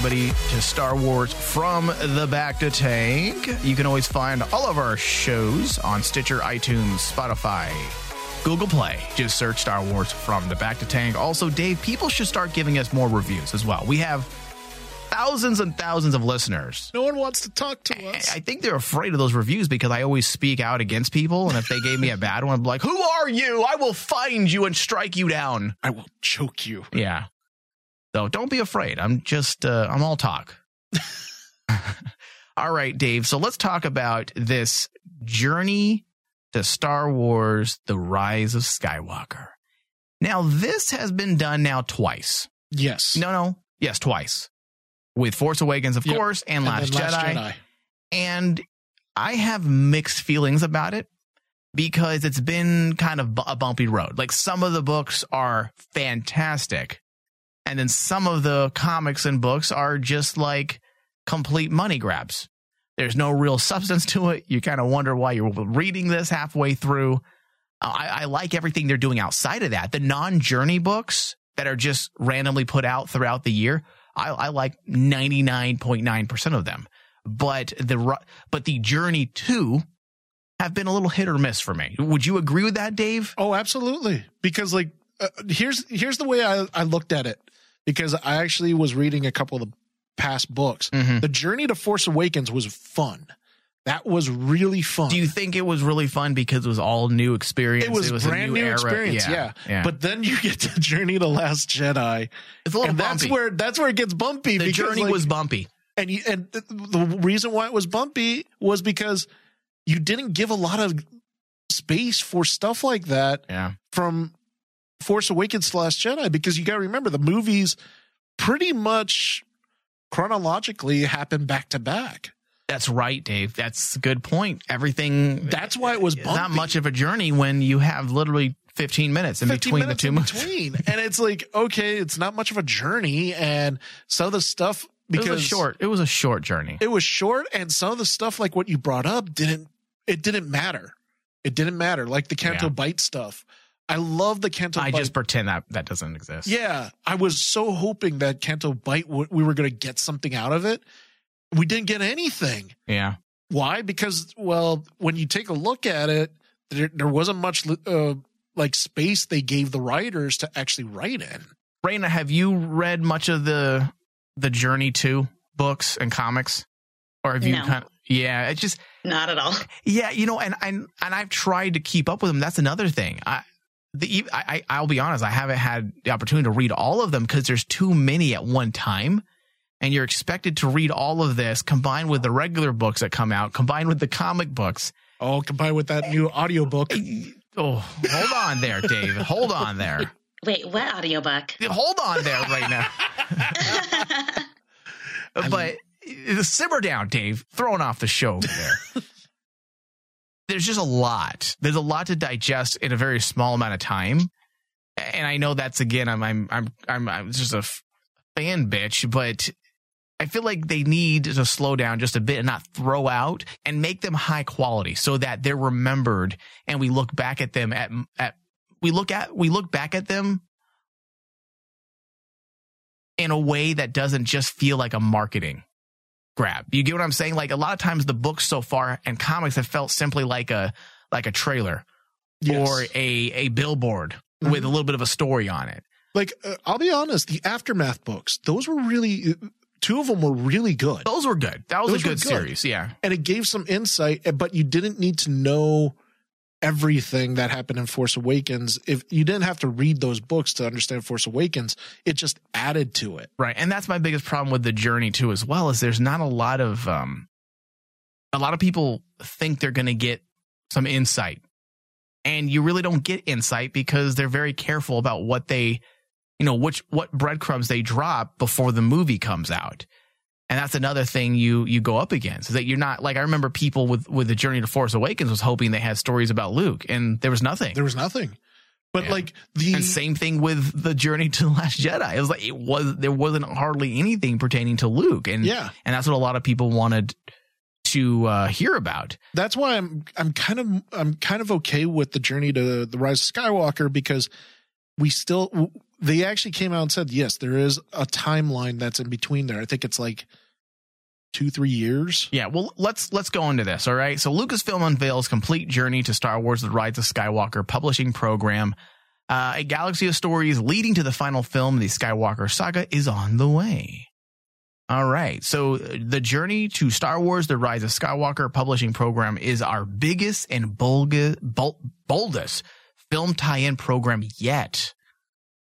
Speaker 3: everybody, to Star Wars from the Bacta Tank. You can always find all of our shows on Stitcher, iTunes, Spotify, Google Play. Just search Star Wars from the Bacta Tank. Also, Dave, people should start giving us more reviews as well. We have thousands and thousands of listeners.
Speaker 4: No one wants to talk to us.
Speaker 3: I think they're afraid of those reviews because I always speak out against people. And if they gave me a bad one, I'd be like, Who are you? I will find you and strike you down.
Speaker 4: I will choke you.
Speaker 3: Yeah. So don't be afraid. I'm just, uh, I'm all talk. all right, Dave. So let's talk about this journey to Star Wars The Rise of Skywalker. Now, this has been done now twice.
Speaker 4: Yes.
Speaker 3: No, no. Yes, twice. With Force Awakens, of
Speaker 4: Yep.
Speaker 3: course, and,
Speaker 4: And
Speaker 3: Last,
Speaker 4: then Last
Speaker 3: Jedi.
Speaker 4: Jedi.
Speaker 3: And I have mixed feelings about it because it's been kind of a bumpy road. Like some of the books are fantastic. And then some of the comics and books are just like complete money grabs. There's no real substance to it. You kind of wonder why you're reading this halfway through. Uh, I, I like everything they're doing outside of that. The non journey books that are just randomly put out throughout the year, I, I like 99.9% of them. But the, but the journey to have been a little hit or miss for me. Would you agree with that, Dave?
Speaker 4: Oh, absolutely. Because like uh, here's here's the way I, I looked at it. Because I actually was reading a couple of the past books.
Speaker 3: Mm-hmm.
Speaker 4: The journey to Force Awakens was fun. That was really fun.
Speaker 3: Do you think it was really fun because it was all new experience?
Speaker 4: it was,
Speaker 3: a
Speaker 4: brand new,
Speaker 3: era?
Speaker 4: experience, yeah.
Speaker 3: yeah.
Speaker 4: But then you get to Journey to Last Jedi.
Speaker 3: It's a little
Speaker 4: and that's where that's where it gets bumpy.
Speaker 3: the
Speaker 4: because,
Speaker 3: journey
Speaker 4: like,
Speaker 3: was bumpy.
Speaker 4: and you, and the reason why it was bumpy was because you didn't give a lot of space for stuff like that
Speaker 3: Yeah.
Speaker 4: from Force Awakens to Last Jedi because you got to remember the movies pretty much chronologically happen back to back.
Speaker 3: That's right, Dave. That's a good point. Everything.
Speaker 4: That's why it was
Speaker 3: It's not much of a journey when you have literally 15 minutes in
Speaker 4: 15
Speaker 3: between
Speaker 4: minutes
Speaker 3: the two movies.
Speaker 4: between. and it's like, okay, it's not much of a journey. And some of the stuff, because
Speaker 3: It was short. It was a short journey.
Speaker 4: it was short and some of the stuff like what you brought up didn't it didn't matter it didn't matter like the canto
Speaker 3: Yeah.
Speaker 4: bite stuff i love the canto
Speaker 3: I
Speaker 4: bite
Speaker 3: just pretend that that doesn't exist.
Speaker 4: yeah i was so hoping that Canto Bight w- we were going to get something out of it we didn't get anything
Speaker 3: Yeah.
Speaker 4: why because well when you take a look at it there, there wasn't much uh, like space they gave the writers to actually write in
Speaker 3: Raina, have you read much of the the Journey to books and comics, or have you
Speaker 5: No.
Speaker 3: kind of? Yeah, it's just
Speaker 5: Not at all.
Speaker 3: yeah, you know, and and and I've tried to keep up with them. That's another thing. I the e, I, I I'll be honest, I haven't had the opportunity to read all of them because there's too many at one time. And you're expected to read all of this combined with the regular books that come out, combined with the comic books.
Speaker 4: oh combined with that new audiobook
Speaker 3: Oh, hold on there, Dave. Hold on there.
Speaker 5: Wait, what audiobook?
Speaker 3: Hold on there right now. but uh, simmer down, Dave. Throwing off the show over there. There's just a lot. There's a lot to digest in a very small amount of time. And I know that's again, I'm I'm I'm I'm, I'm just a fan bitch, but I feel like they need to slow down just a bit and not throw out and make them high quality so that they're remembered and we look back at them at at we look at we look back at them in a way that doesn't just feel like a marketing grab. You get what I'm saying? Like a lot of times the books so far and comics have felt simply like a like a trailer
Speaker 4: Yes.
Speaker 3: or a a billboard
Speaker 4: Mm-hmm.
Speaker 3: with a little bit of a story on it.
Speaker 4: like uh, I'll be honest, the aftermath books, those were really two of them were really good.
Speaker 3: Those were good. That was
Speaker 4: Those
Speaker 3: a good,
Speaker 4: good.
Speaker 3: series. Yeah.
Speaker 4: And it gave some insight, eh, but you didn't need to know everything that happened in Force Awakens. If you didn't have to read those books to understand Force Awakens, it just added to it.
Speaker 3: Right. And that's my biggest problem with the journey too, as well, is there's not a lot of um a lot of people think they're gonna get some insight. And you really don't get insight because they're very careful about what they you know, which what breadcrumbs they drop before the movie comes out. And that's another thing you you go up against is that you're not like I remember people with with the Journey to Force Awakens was hoping they had stories about Luke, and there was nothing.
Speaker 4: There was nothing. But
Speaker 3: Yeah.
Speaker 4: like the
Speaker 3: And same thing with the Journey to the Last Jedi. It was like it was there wasn't hardly anything pertaining to Luke, and
Speaker 4: Yeah.
Speaker 3: and that's what a lot of people wanted to uh, hear about.
Speaker 4: that's why I'm I'm kind of I'm kind of okay with the journey to the rise of Skywalker because we still they actually came out and said yes there is a timeline that's in between there. I think it's like two three years.
Speaker 3: Yeah, well, let's let's go into this. All right, so Lucasfilm unveils complete journey to Star Wars: The Rise of Skywalker publishing program. Uh, a galaxy of stories leading to the final film, the Skywalker saga, is on the way. All right, so the journey to Star Wars: The Rise of Skywalker publishing program is our biggest and boldest film tie-in program yet,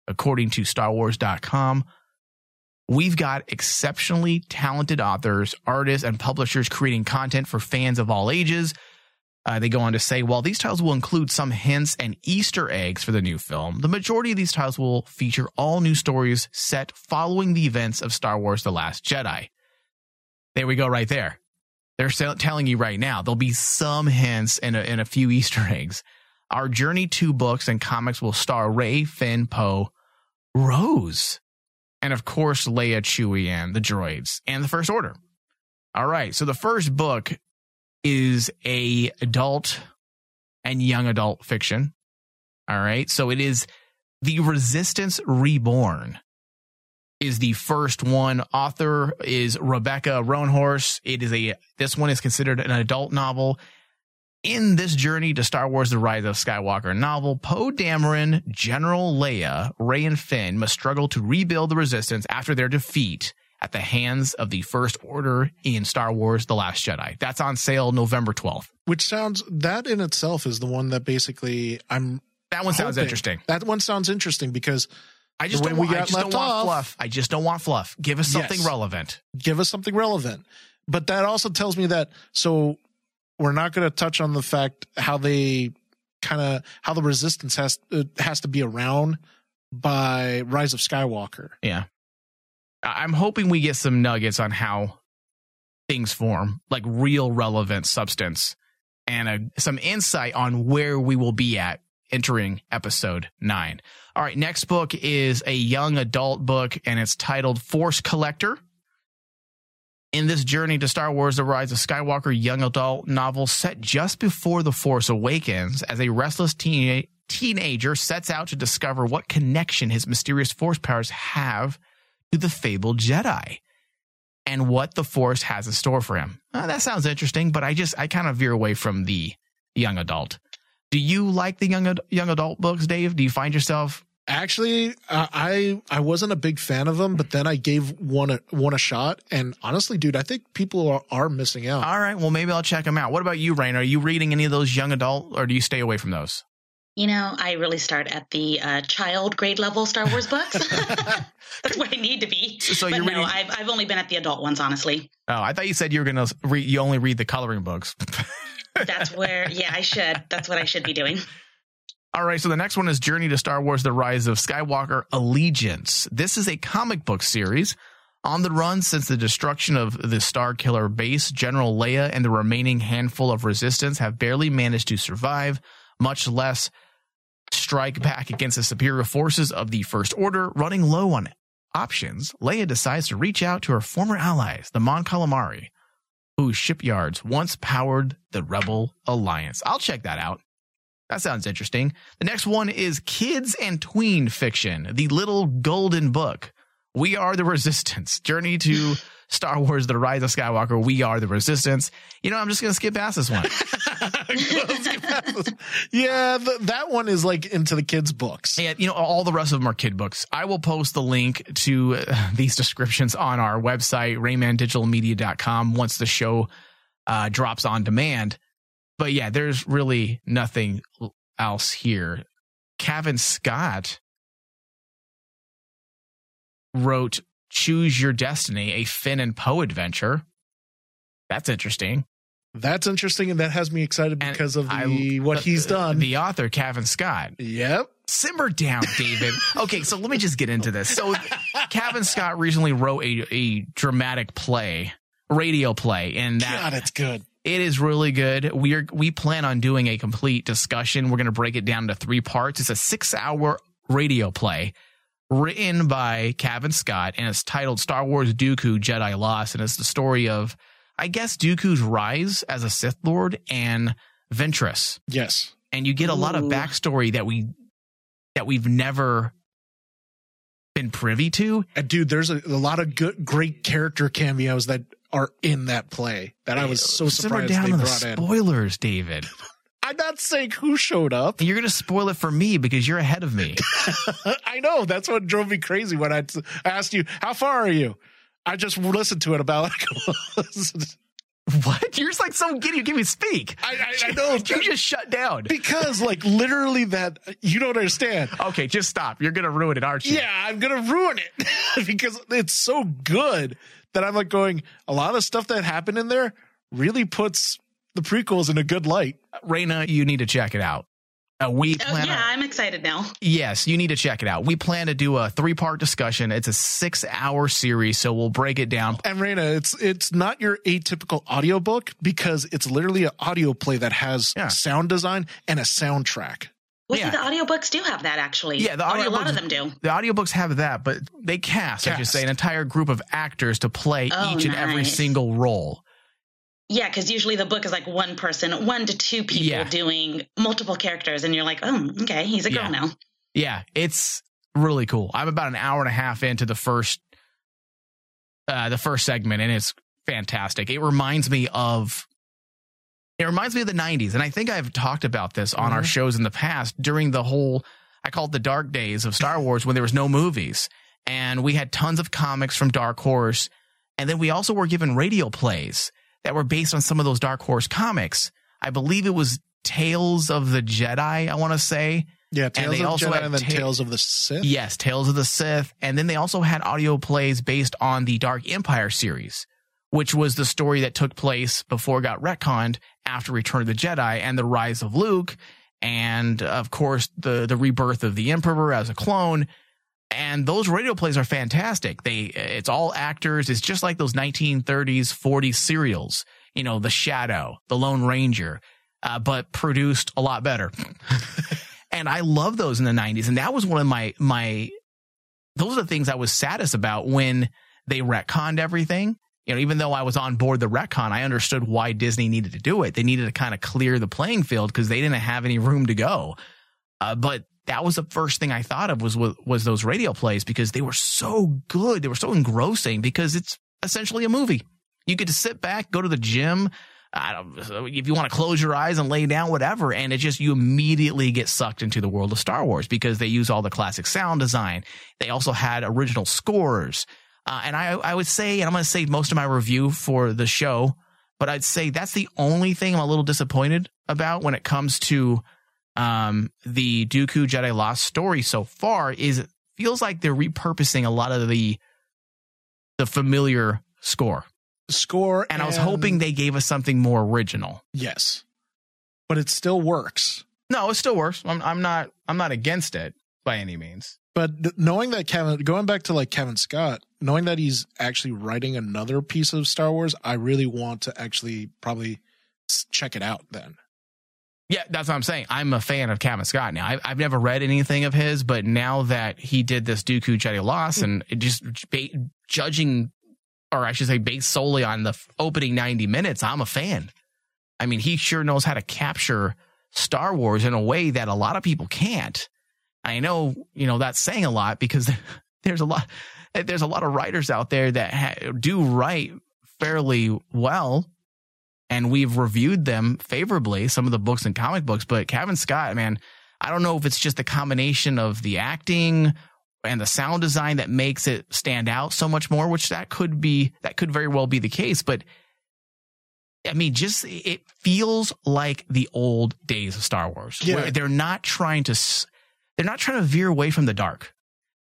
Speaker 3: according to StarWars.com. We've got exceptionally talented authors, artists, and publishers creating content for fans of all ages. Uh, they go on to say, while these titles will include some hints and Easter eggs for the new film, the majority of these titles will feature all new stories set following the events of Star Wars The Last Jedi. There we go, right there. They're telling you right now, there'll be some hints and a, and a few Easter eggs. Our Journey 2 books and comics will star Rey, Finn, Poe, Rose, and of course Leia, Chewie, and the droids, and the First Order. All right, so the first book is a adult and young adult fiction. All right, so it is the Resistance Reborn is the first one. Author is Rebecca Roanhorse. It is a this one is considered an adult novel. In this journey to Star Wars The Rise of Skywalker novel, Poe Dameron, General Leia, Rey, and Finn must struggle to rebuild the Resistance after their defeat at the hands of the First Order in Star Wars The Last Jedi. That's on sale November 12th.
Speaker 4: Which sounds, that in itself is the one that basically I'm.
Speaker 3: That one sounds
Speaker 4: hoping-
Speaker 3: interesting.
Speaker 4: That one sounds interesting because
Speaker 3: I just don't want, I just don't want
Speaker 4: off,
Speaker 3: fluff. I just don't want fluff. Give us something
Speaker 4: Yes.
Speaker 3: relevant.
Speaker 4: give us something relevant. But that also tells me that so we're not going to touch on the fact how they kind of how the resistance has uh, has to be around by Rise of Skywalker.
Speaker 3: Yeah. I'm hoping we get some nuggets on how things form, like real relevant substance and a, some insight on where we will be at entering episode nine. All right. Next book is a young adult book and it's titled Force Collector. In this journey to Star Wars The Rise of Skywalker young adult novel set just before The Force Awakens, as a restless teen- teenager sets out to discover what connection his mysterious Force powers have to the fabled Jedi and what the Force has in store for him. Uh, that sounds interesting, but I just, I kind of veer away from the young adult. Do you like the young, young adult books, Dave? Do you find yourself
Speaker 4: Actually, uh, I I wasn't a big fan of them, but then I gave one a, one a shot, and honestly, dude, I think people are, are missing out.
Speaker 3: All right. Well, maybe I'll check them out. What about you, Rain? Are you reading any of those young adult, or do you stay away from those?
Speaker 5: You know, I really start at the uh, child grade level Star Wars books. That's where I need to be.
Speaker 3: So
Speaker 5: but
Speaker 3: you're
Speaker 5: no,
Speaker 3: reading-
Speaker 5: I've, I've only been at the adult ones, honestly.
Speaker 3: Oh, I thought you said you were gonna read. You only read the coloring books.
Speaker 5: That's where, yeah, I should. That's what I should be doing.
Speaker 3: All right, so the next one is Journey to Star Wars: The Rise of Skywalker Allegiance. This is a comic book series on the run since the destruction of the Starkiller base. General Leia and the remaining handful of Resistance have barely managed to survive, much less strike back against the superior forces of the First Order. Running low on options, Leia decides to reach out to her former allies, the Mon Calamari, whose shipyards once powered the Rebel Alliance. I'll check that out. That sounds interesting. The next one is kids and tween fiction, the little golden book. We are the resistance. Journey to Star Wars The Rise of Skywalker. We are the resistance. You know, I'm just going to skip past this one.
Speaker 4: yeah, th- that one is like into the kids' books.
Speaker 3: Yeah, you know, all the rest of them are kid books. I will post the link to uh, these descriptions on our website, raymandigitalmedia.com, once the show uh, drops on demand. But yeah, there's really nothing else here. Cavan Scott wrote Choose Your Destiny, a Finn and Poe adventure. That's interesting.
Speaker 4: That's interesting, and that has me excited because of the what he's done.
Speaker 3: The author, Cavan Scott.
Speaker 4: Yep.
Speaker 3: Simmer down, David. okay, so let me just get into this. So, Cavan Scott recently wrote a, a dramatic play, radio play, and that
Speaker 4: God, it's good.
Speaker 3: It is really good. We are we plan on doing a complete discussion. We're going to break it down into three parts. It's a six hour radio play written by Cavan Scott, and it's titled Star Wars Dooku Jedi Lost, and it's the story of, I guess, Dooku's rise as a Sith Lord and Ventress.
Speaker 4: Yes.
Speaker 3: And you get a lot of backstory that we that we've never been privy to.
Speaker 4: And dude, there's a, a lot of good, great character cameos that are in that play that I was so
Speaker 3: Simmer
Speaker 4: surprised
Speaker 3: down
Speaker 4: they
Speaker 3: on the
Speaker 4: brought in.
Speaker 3: spoilers, David.
Speaker 4: I'm not saying who showed up.
Speaker 3: You're going to spoil it for me because you're ahead of me.
Speaker 4: I know that's what drove me crazy when I t- asked you, "How far are you?" I just listened to it about like
Speaker 3: What? You're just like so giddy. You can't even speak.
Speaker 4: I, I, I know
Speaker 3: You just shut down.
Speaker 4: because like literally that you don't understand.
Speaker 3: Okay, just stop. You're gonna ruin it, aren't you?
Speaker 4: Yeah, I'm gonna ruin it because it's so good that I'm like going. A lot of stuff that happened in there really puts the prequels in a good light.
Speaker 3: Raina, you need to check it out. Uh, we
Speaker 5: Oh, yeah,
Speaker 3: on-
Speaker 5: I'm excited now.
Speaker 3: yes, you need to check it out. We plan to do a three part discussion. It's a six hour series, so we'll break it down.
Speaker 4: And Raina, it's it's not your atypical audiobook because it's literally an audio play that has
Speaker 3: Yeah.
Speaker 4: sound design and a soundtrack.
Speaker 5: Well,
Speaker 3: Yeah.
Speaker 5: see, the audiobooks do have that actually.
Speaker 3: Yeah, the
Speaker 5: Or a lot of them do.
Speaker 3: The audiobooks have that, but they cast, I should say, an entire group of actors to play
Speaker 5: Oh,
Speaker 3: each and every single role.
Speaker 5: Yeah, because usually the book is like one person, one to two people
Speaker 3: Yeah.
Speaker 5: doing multiple characters, and you're like, oh, okay, he's a girl
Speaker 3: Yeah.
Speaker 5: now.
Speaker 3: Yeah, it's really cool. I'm about an hour and a half into the first uh the first segment and it's fantastic. It reminds me of It reminds me of the 90s. And I think I've talked about this on our mm-hmm. shows in the past during the whole, I call it the dark days of Star Wars when there was no movies. And we had tons of comics from Dark Horse. And then we also were given radio plays that were based on some of those Dark Horse comics. I believe it was Tales of the Jedi, I want to say.
Speaker 4: Yeah,
Speaker 3: And
Speaker 4: Tales
Speaker 3: they
Speaker 4: of
Speaker 3: also
Speaker 4: Jedi
Speaker 3: had
Speaker 4: and then
Speaker 3: ta-
Speaker 4: Tales of the Sith.
Speaker 3: Yes, Tales of the Sith. And then they also had audio plays based on the Dark Empire series, which was the story that took place before got retconned after Return of the Jedi and the rise of Luke. And of course, the, the rebirth of the Emperor as a clone. And those radio plays are fantastic. They, it's all actors. It's just like those 1930s, 40s serials, you know, The Shadow, The Lone Ranger, uh, but produced a lot better. and I love those in the 90s. And that was one of my, my, those are the things I was saddest about when they retconned everything. You know, even though I was on board the retcon, I understood why Disney needed to do it. They needed to kind of clear the playing field because they didn't have any room to go. Uh, but that was the first thing I thought of was, was those radio plays because they were so good. They were so engrossing because it's essentially a movie. You get to sit back, go to the gym. I don't, if you want to close your eyes and lay down, whatever. And it just, you immediately get sucked into the world of Star Wars because they use all the classic sound design. They also had original scores. Uh, and I, I would say, and I'm going to say most of my review for the show, but I'd say that's the only thing I'm a little disappointed about when it comes to um, the Dooku Jedi Lost story so far is it feels like they're repurposing a lot of the the familiar score.
Speaker 4: Score,
Speaker 3: and I was hoping they gave us something more original.
Speaker 4: Yes, but it still works.
Speaker 3: No, it still works. I'm, I'm not. I'm not against it by any means.
Speaker 4: But knowing that Cavan, going back to like Cavan Scott, knowing that he's actually writing another piece of Star Wars, I really want to actually probably check it out then.
Speaker 3: Yeah, that's what I'm saying. I'm a fan of Cavan Scott now. I've, I've never read anything of his, but now that he did this Dooku Jedi Lost and just ba- judging, or I should say, based solely on the opening 90 minutes, I'm a fan. I mean, he sure knows how to capture Star Wars in a way that a lot of people can't. I know, you know, that's saying a lot because there's a lot, there's a lot of writers out there that ha- do write fairly well and we've reviewed them favorably, some of the books and comic books. But Cavan Scott, man, I don't know if it's just the combination of the acting and the sound design that makes it stand out so much more, which that could be, that could very well be the case. But I mean, just it feels like the old days of Star Wars,
Speaker 4: Yeah.
Speaker 3: where they're not trying to, they're not trying to veer away from the dark.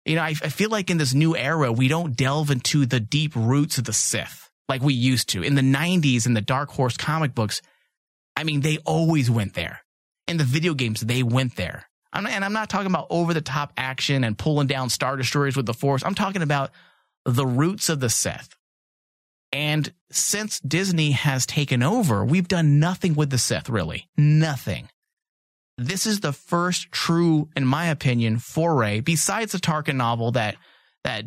Speaker 3: You know, I, I feel like in this new era, we don't delve into the deep roots of the Sith like we used to. In the 90s, in the Dark Horse comic books, I mean, they always went there. In the video games, they went there. I'm and I'm not talking about over the top action and pulling down Star Destroyers with the Force. I'm talking about the roots of the Sith. And since Disney has taken over, we've done nothing with the Sith, really. Nothing. This is the first true, in my opinion, foray, besides the Tarkin novel that, that,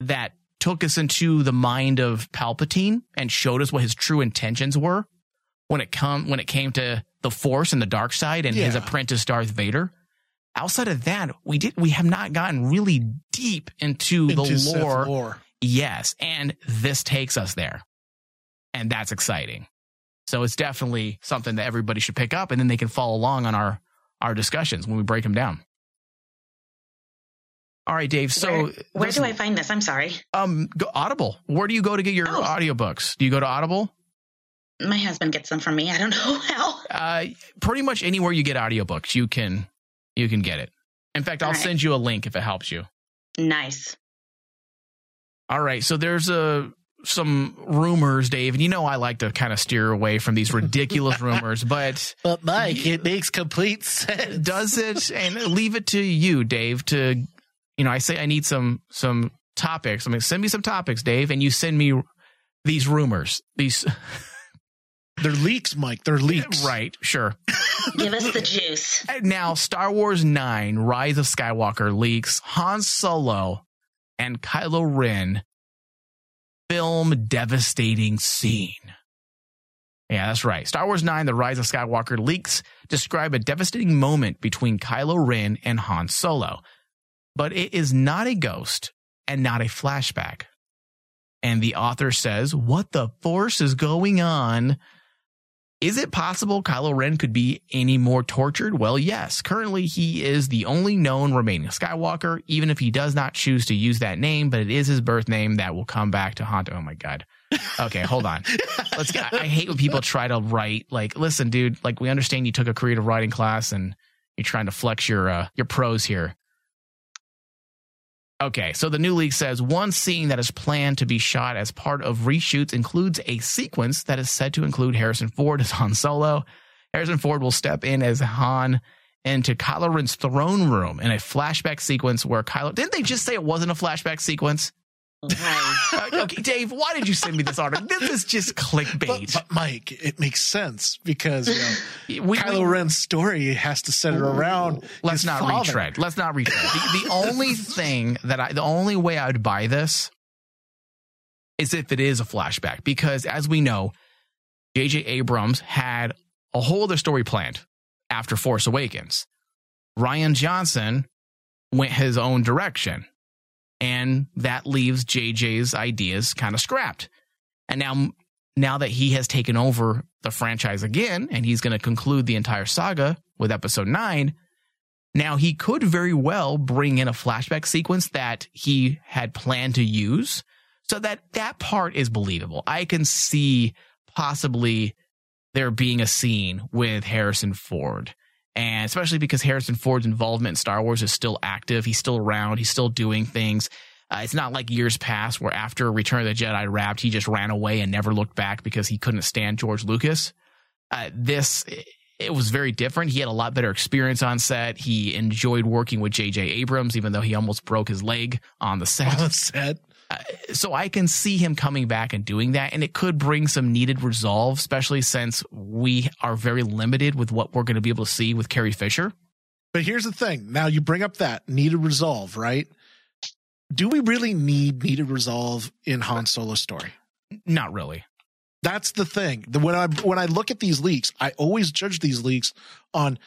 Speaker 3: that took us into the mind of Palpatine and showed us what his true intentions were when it come, when it came to the Force and the dark side and his apprentice Darth Vader. Outside of that, we did, we have not gotten really deep into,
Speaker 4: Into
Speaker 3: the lore.
Speaker 4: lore.
Speaker 3: Yes. And this takes us there. And that's exciting. So it's definitely something that everybody should pick up and then they can follow along on our, our discussions when we break them down. All right, Dave. So
Speaker 5: where, where do I find this? I'm sorry.
Speaker 3: um go Audible. Where do you go to get your
Speaker 5: Oh.
Speaker 3: audiobooks? Do you go to Audible?
Speaker 5: My husband gets them for me. I don't know how.
Speaker 3: Uh pretty much anywhere you get audiobooks, you can you can get it. In fact, I'll
Speaker 5: All right.
Speaker 3: send you a link if it helps you.
Speaker 5: Nice.
Speaker 3: All right. So there's a some rumors, Dave, and you know I like to kind of steer away from these ridiculous rumors, but
Speaker 4: But Mike, it makes complete sense.
Speaker 3: does it and leave it to you, Dave, to you know, I say I need some some topics. I mean send me some topics, Dave, and you send me these rumors. These
Speaker 4: They're leaks, Mike. They're leaks.
Speaker 3: right, sure.
Speaker 5: Give us the juice.
Speaker 3: Now, Star Wars 9 Rise of Skywalker leaks Han Solo and Kylo Ren film devastating scene. Yeah, that's right. Star Wars 9 The Rise of Skywalker leaks describe a devastating moment between Kylo Ren and Han Solo. But it is not a ghost and not a flashback. And the author says, What the force is going on? Is it possible Kylo Ren could be any more tortured? Well, yes. Currently, he is the only known remaining Skywalker, even if he does not choose to use that name, but it is his birth name that will come back to haunt. Oh my God. Okay, hold on. Let's get, I hate when people try to write, like, listen, dude, like, we understand you took a creative writing class and you're trying to flex your, uh, your prose here. Okay, so the new leak says one scene that is planned to be shot as part of reshoots includes a sequence that is said to include Harrison Ford as Han Solo. Harrison Ford will step in as Han into Kylo Ren's throne room in a flashback sequence where Kylo. Didn't they just say it wasn't a flashback sequence? Uh, okay, Dave, why did you send me this article? This is just clickbait.
Speaker 4: But, but Mike, it makes sense because you know,
Speaker 3: We-
Speaker 4: Kylo
Speaker 3: we-
Speaker 4: Ren's story has to center around.
Speaker 3: Let's
Speaker 4: his
Speaker 3: not
Speaker 4: father.
Speaker 3: retread. Let's not retread. The, the only thing that I, the only way I would buy this is if it is a flashback, because as we know, J.J. Abrams had a whole other story planned after Force Awakens. Rian Johnson went his own direction, and that leaves JJ's ideas kind of scrapped. And now, now that he has taken over the franchise again, and he's going to conclude the entire saga with Episode Nine, now he could very well bring in a flashback sequence that he had planned to use, so that that part is believable. I can see possibly there being a scene with Harrison Ford. And especially because Harrison Ford's involvement in Star Wars is still active. He's still around. He's still doing things. Uh, it's not like years past where after Return of the Jedi wrapped, he just ran away and never looked back because he couldn't stand George Lucas. Uh, this, it was very different. He had a lot better experience on set. He enjoyed working with J.J. Abrams, even though he almost broke his leg on the set.
Speaker 4: On the set.
Speaker 3: Uh, so I can see him coming back and doing that, and it could bring some needed resolve, especially since we are very limited with what we're going to be able to see with Carrie Fisher.
Speaker 4: But here's the thing. Now you bring up that needed resolve, right? Do we really need needed resolve in Han Solo's story?
Speaker 3: Not really.
Speaker 4: That's the thing. The, when I when I look at these leaks, I always judge these leaks on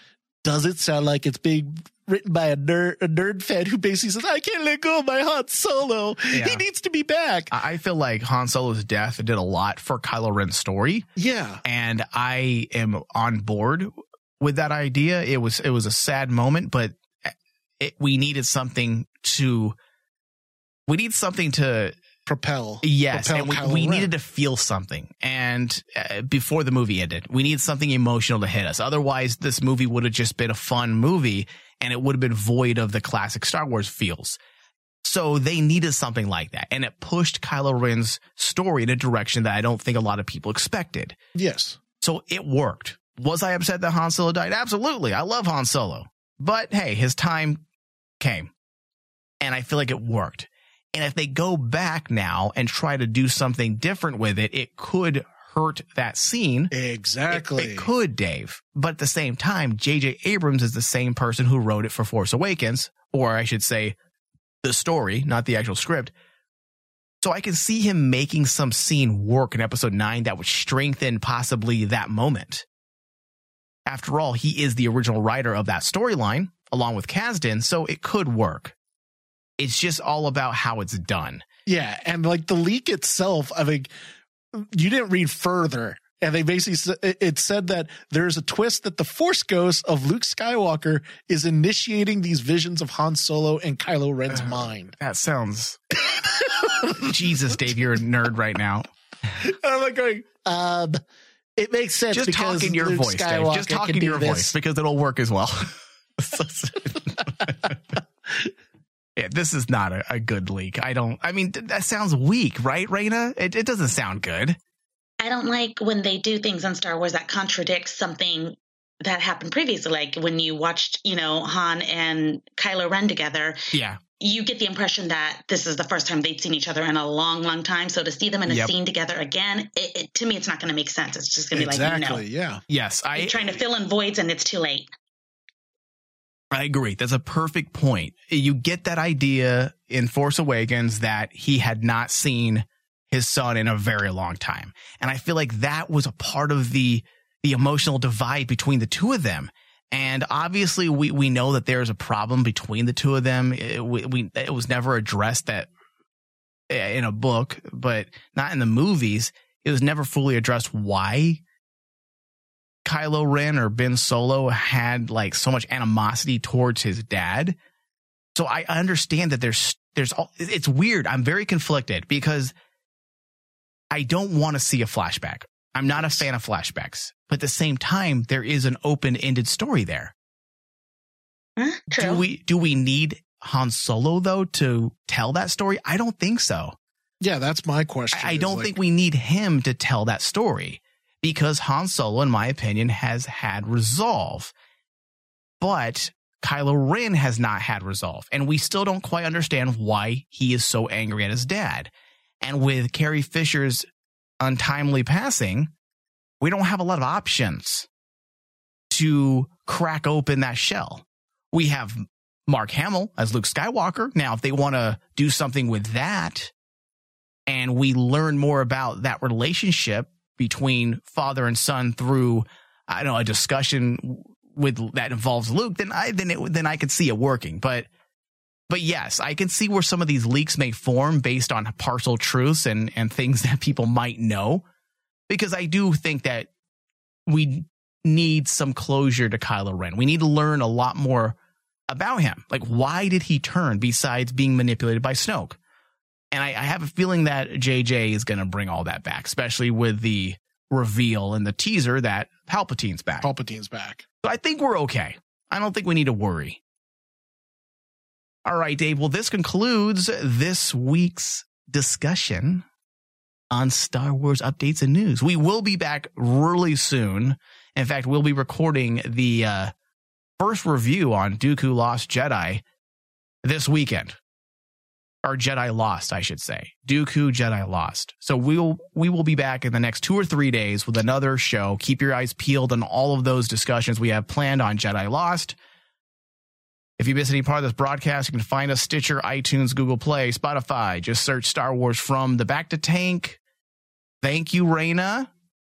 Speaker 4: does it sound like it's being written by a nerd a nerd fan who basically says I can't let go of my Han Solo.
Speaker 3: Yeah.
Speaker 4: He needs to be back.
Speaker 3: I feel like Han Solo's death did a lot for Kylo Ren's story,
Speaker 4: Yeah.
Speaker 3: and I am on board with that idea. It was it was a sad moment, but it, we needed something to we need something to
Speaker 4: propel.
Speaker 3: Yes,
Speaker 4: propel
Speaker 3: and we, we needed to feel something, and uh, before the movie ended, we needed something emotional to hit us. Otherwise, this movie would have just been a fun movie, and it would have been void of the classic Star Wars feels. So they needed something like that, and it pushed Kylo Ren's story in a direction that I don't think a lot of people expected.
Speaker 4: Yes.
Speaker 3: So it worked. Was I upset that Han Solo died? Absolutely. I love Han Solo. But hey, his time came. And I feel like it worked. And if they go back now and try to do something different with it, it could hurt that scene.
Speaker 4: Exactly.
Speaker 3: It, it could, Dave. But at the same time, J.J. Abrams is the same person who wrote it for Force Awakens, or I should say, the story, not the actual script. So I can see him making some scene work in episode nine that would strengthen possibly that moment. After all, he is the original writer of that storyline, along with Kasdan, so it could work. It's just all about how it's done.
Speaker 4: Yeah, and like the leak itself, I think you didn't read further, and they basically it said that there's a twist that the Force Ghost of Luke Skywalker is initiating these visions of Han Solo and Kylo Ren's mind.
Speaker 3: That sounds. Jesus, Dave, you're a nerd right now.
Speaker 4: And I'm like going, um, it makes sense
Speaker 3: Just
Speaker 4: because
Speaker 3: talk in your
Speaker 4: Luke
Speaker 3: voice, Dave. Just talk
Speaker 4: can
Speaker 3: in your
Speaker 4: this.
Speaker 3: voice because it'll work as well. yeah, this is not a, a good leak. I don't. I mean, th- that sounds weak, right, Raina? It, it doesn't sound good.
Speaker 5: I don't like when they do things on Star Wars that contradicts something that happened previously. Like when you watched, you know, Han and Kylo Ren together,
Speaker 3: Yeah.
Speaker 5: you get the impression that this is the first time they'd seen each other in a long, long time. So to see them in a
Speaker 3: Yep.
Speaker 5: scene together again, it, it, to me, it's not going to make sense. It's just going to be like, no.
Speaker 4: yeah.
Speaker 3: Yes, I
Speaker 5: You're trying to fill in voids and it's too late.
Speaker 3: I agree. That's a perfect point. You get that idea in Force Awakens that he had not seen his son in a very long time. And I feel like that was a part of the the emotional divide between the two of them. And obviously we we know that there's a problem between the two of them. It, we, we it was never addressed that eh, in a book, but not in the movies. It was never fully addressed why Kylo Ren or Ben Solo had like so much animosity towards his dad. So I understand that there's there's all it's weird. I'm very conflicted because I don't want to see a flashback. I'm not a fan of flashbacks, but at the same time, there is an open-ended story there. Hmm, do we do we need Han Solo though to tell that story? I don't think so.
Speaker 4: Yeah, that's my question.
Speaker 3: I, I don't like, think we need him to tell that story because Han Solo, in my opinion, has had resolve. But Kylo Ren has not had resolve, and we still don't quite understand why he is so angry at his dad. And with Carrie Fisher's untimely passing, we don't have a lot of options to crack open that shell. We have Mark Hamill as Luke Skywalker. Now, if they want to do something with that and we learn more about that relationship between father and son through, I don't know, a discussion with that involves Luke, then I, then it, then I could see it working. But, but yes, I can see where some of these leaks may form based on partial truths and, and things that people might know. Because I do think that we need some closure to Kylo Ren. We need to learn a lot more about him. Like, why did he turn besides being manipulated by Snoke? And I, I have a feeling that JJ is going to bring all that back, especially with the reveal and the teaser that Palpatine's back.
Speaker 4: Palpatine's back.
Speaker 3: So I think we're okay. I don't think we need to worry. All right, Dave. Well, this concludes this week's discussion on Star Wars updates and news. We will be back really soon. In fact, we'll be recording the uh, first review on Dooku Lost Jedi this weekend or Jedi Lost, I should say. Dooku Jedi Lost. So we'll we will be back in the next two or three days with another show. Keep your eyes peeled on all of those discussions we have planned on Jedi Lost. If you miss any part of this broadcast, you can find us Stitcher, iTunes, Google Play, Spotify. Just search Star Wars from the Bacta Tank. Thank you, Raina.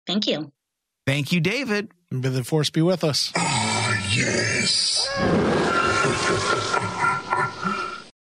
Speaker 5: Thank you.
Speaker 3: Thank you, David.
Speaker 4: May the force be with us.
Speaker 6: Ah, yes.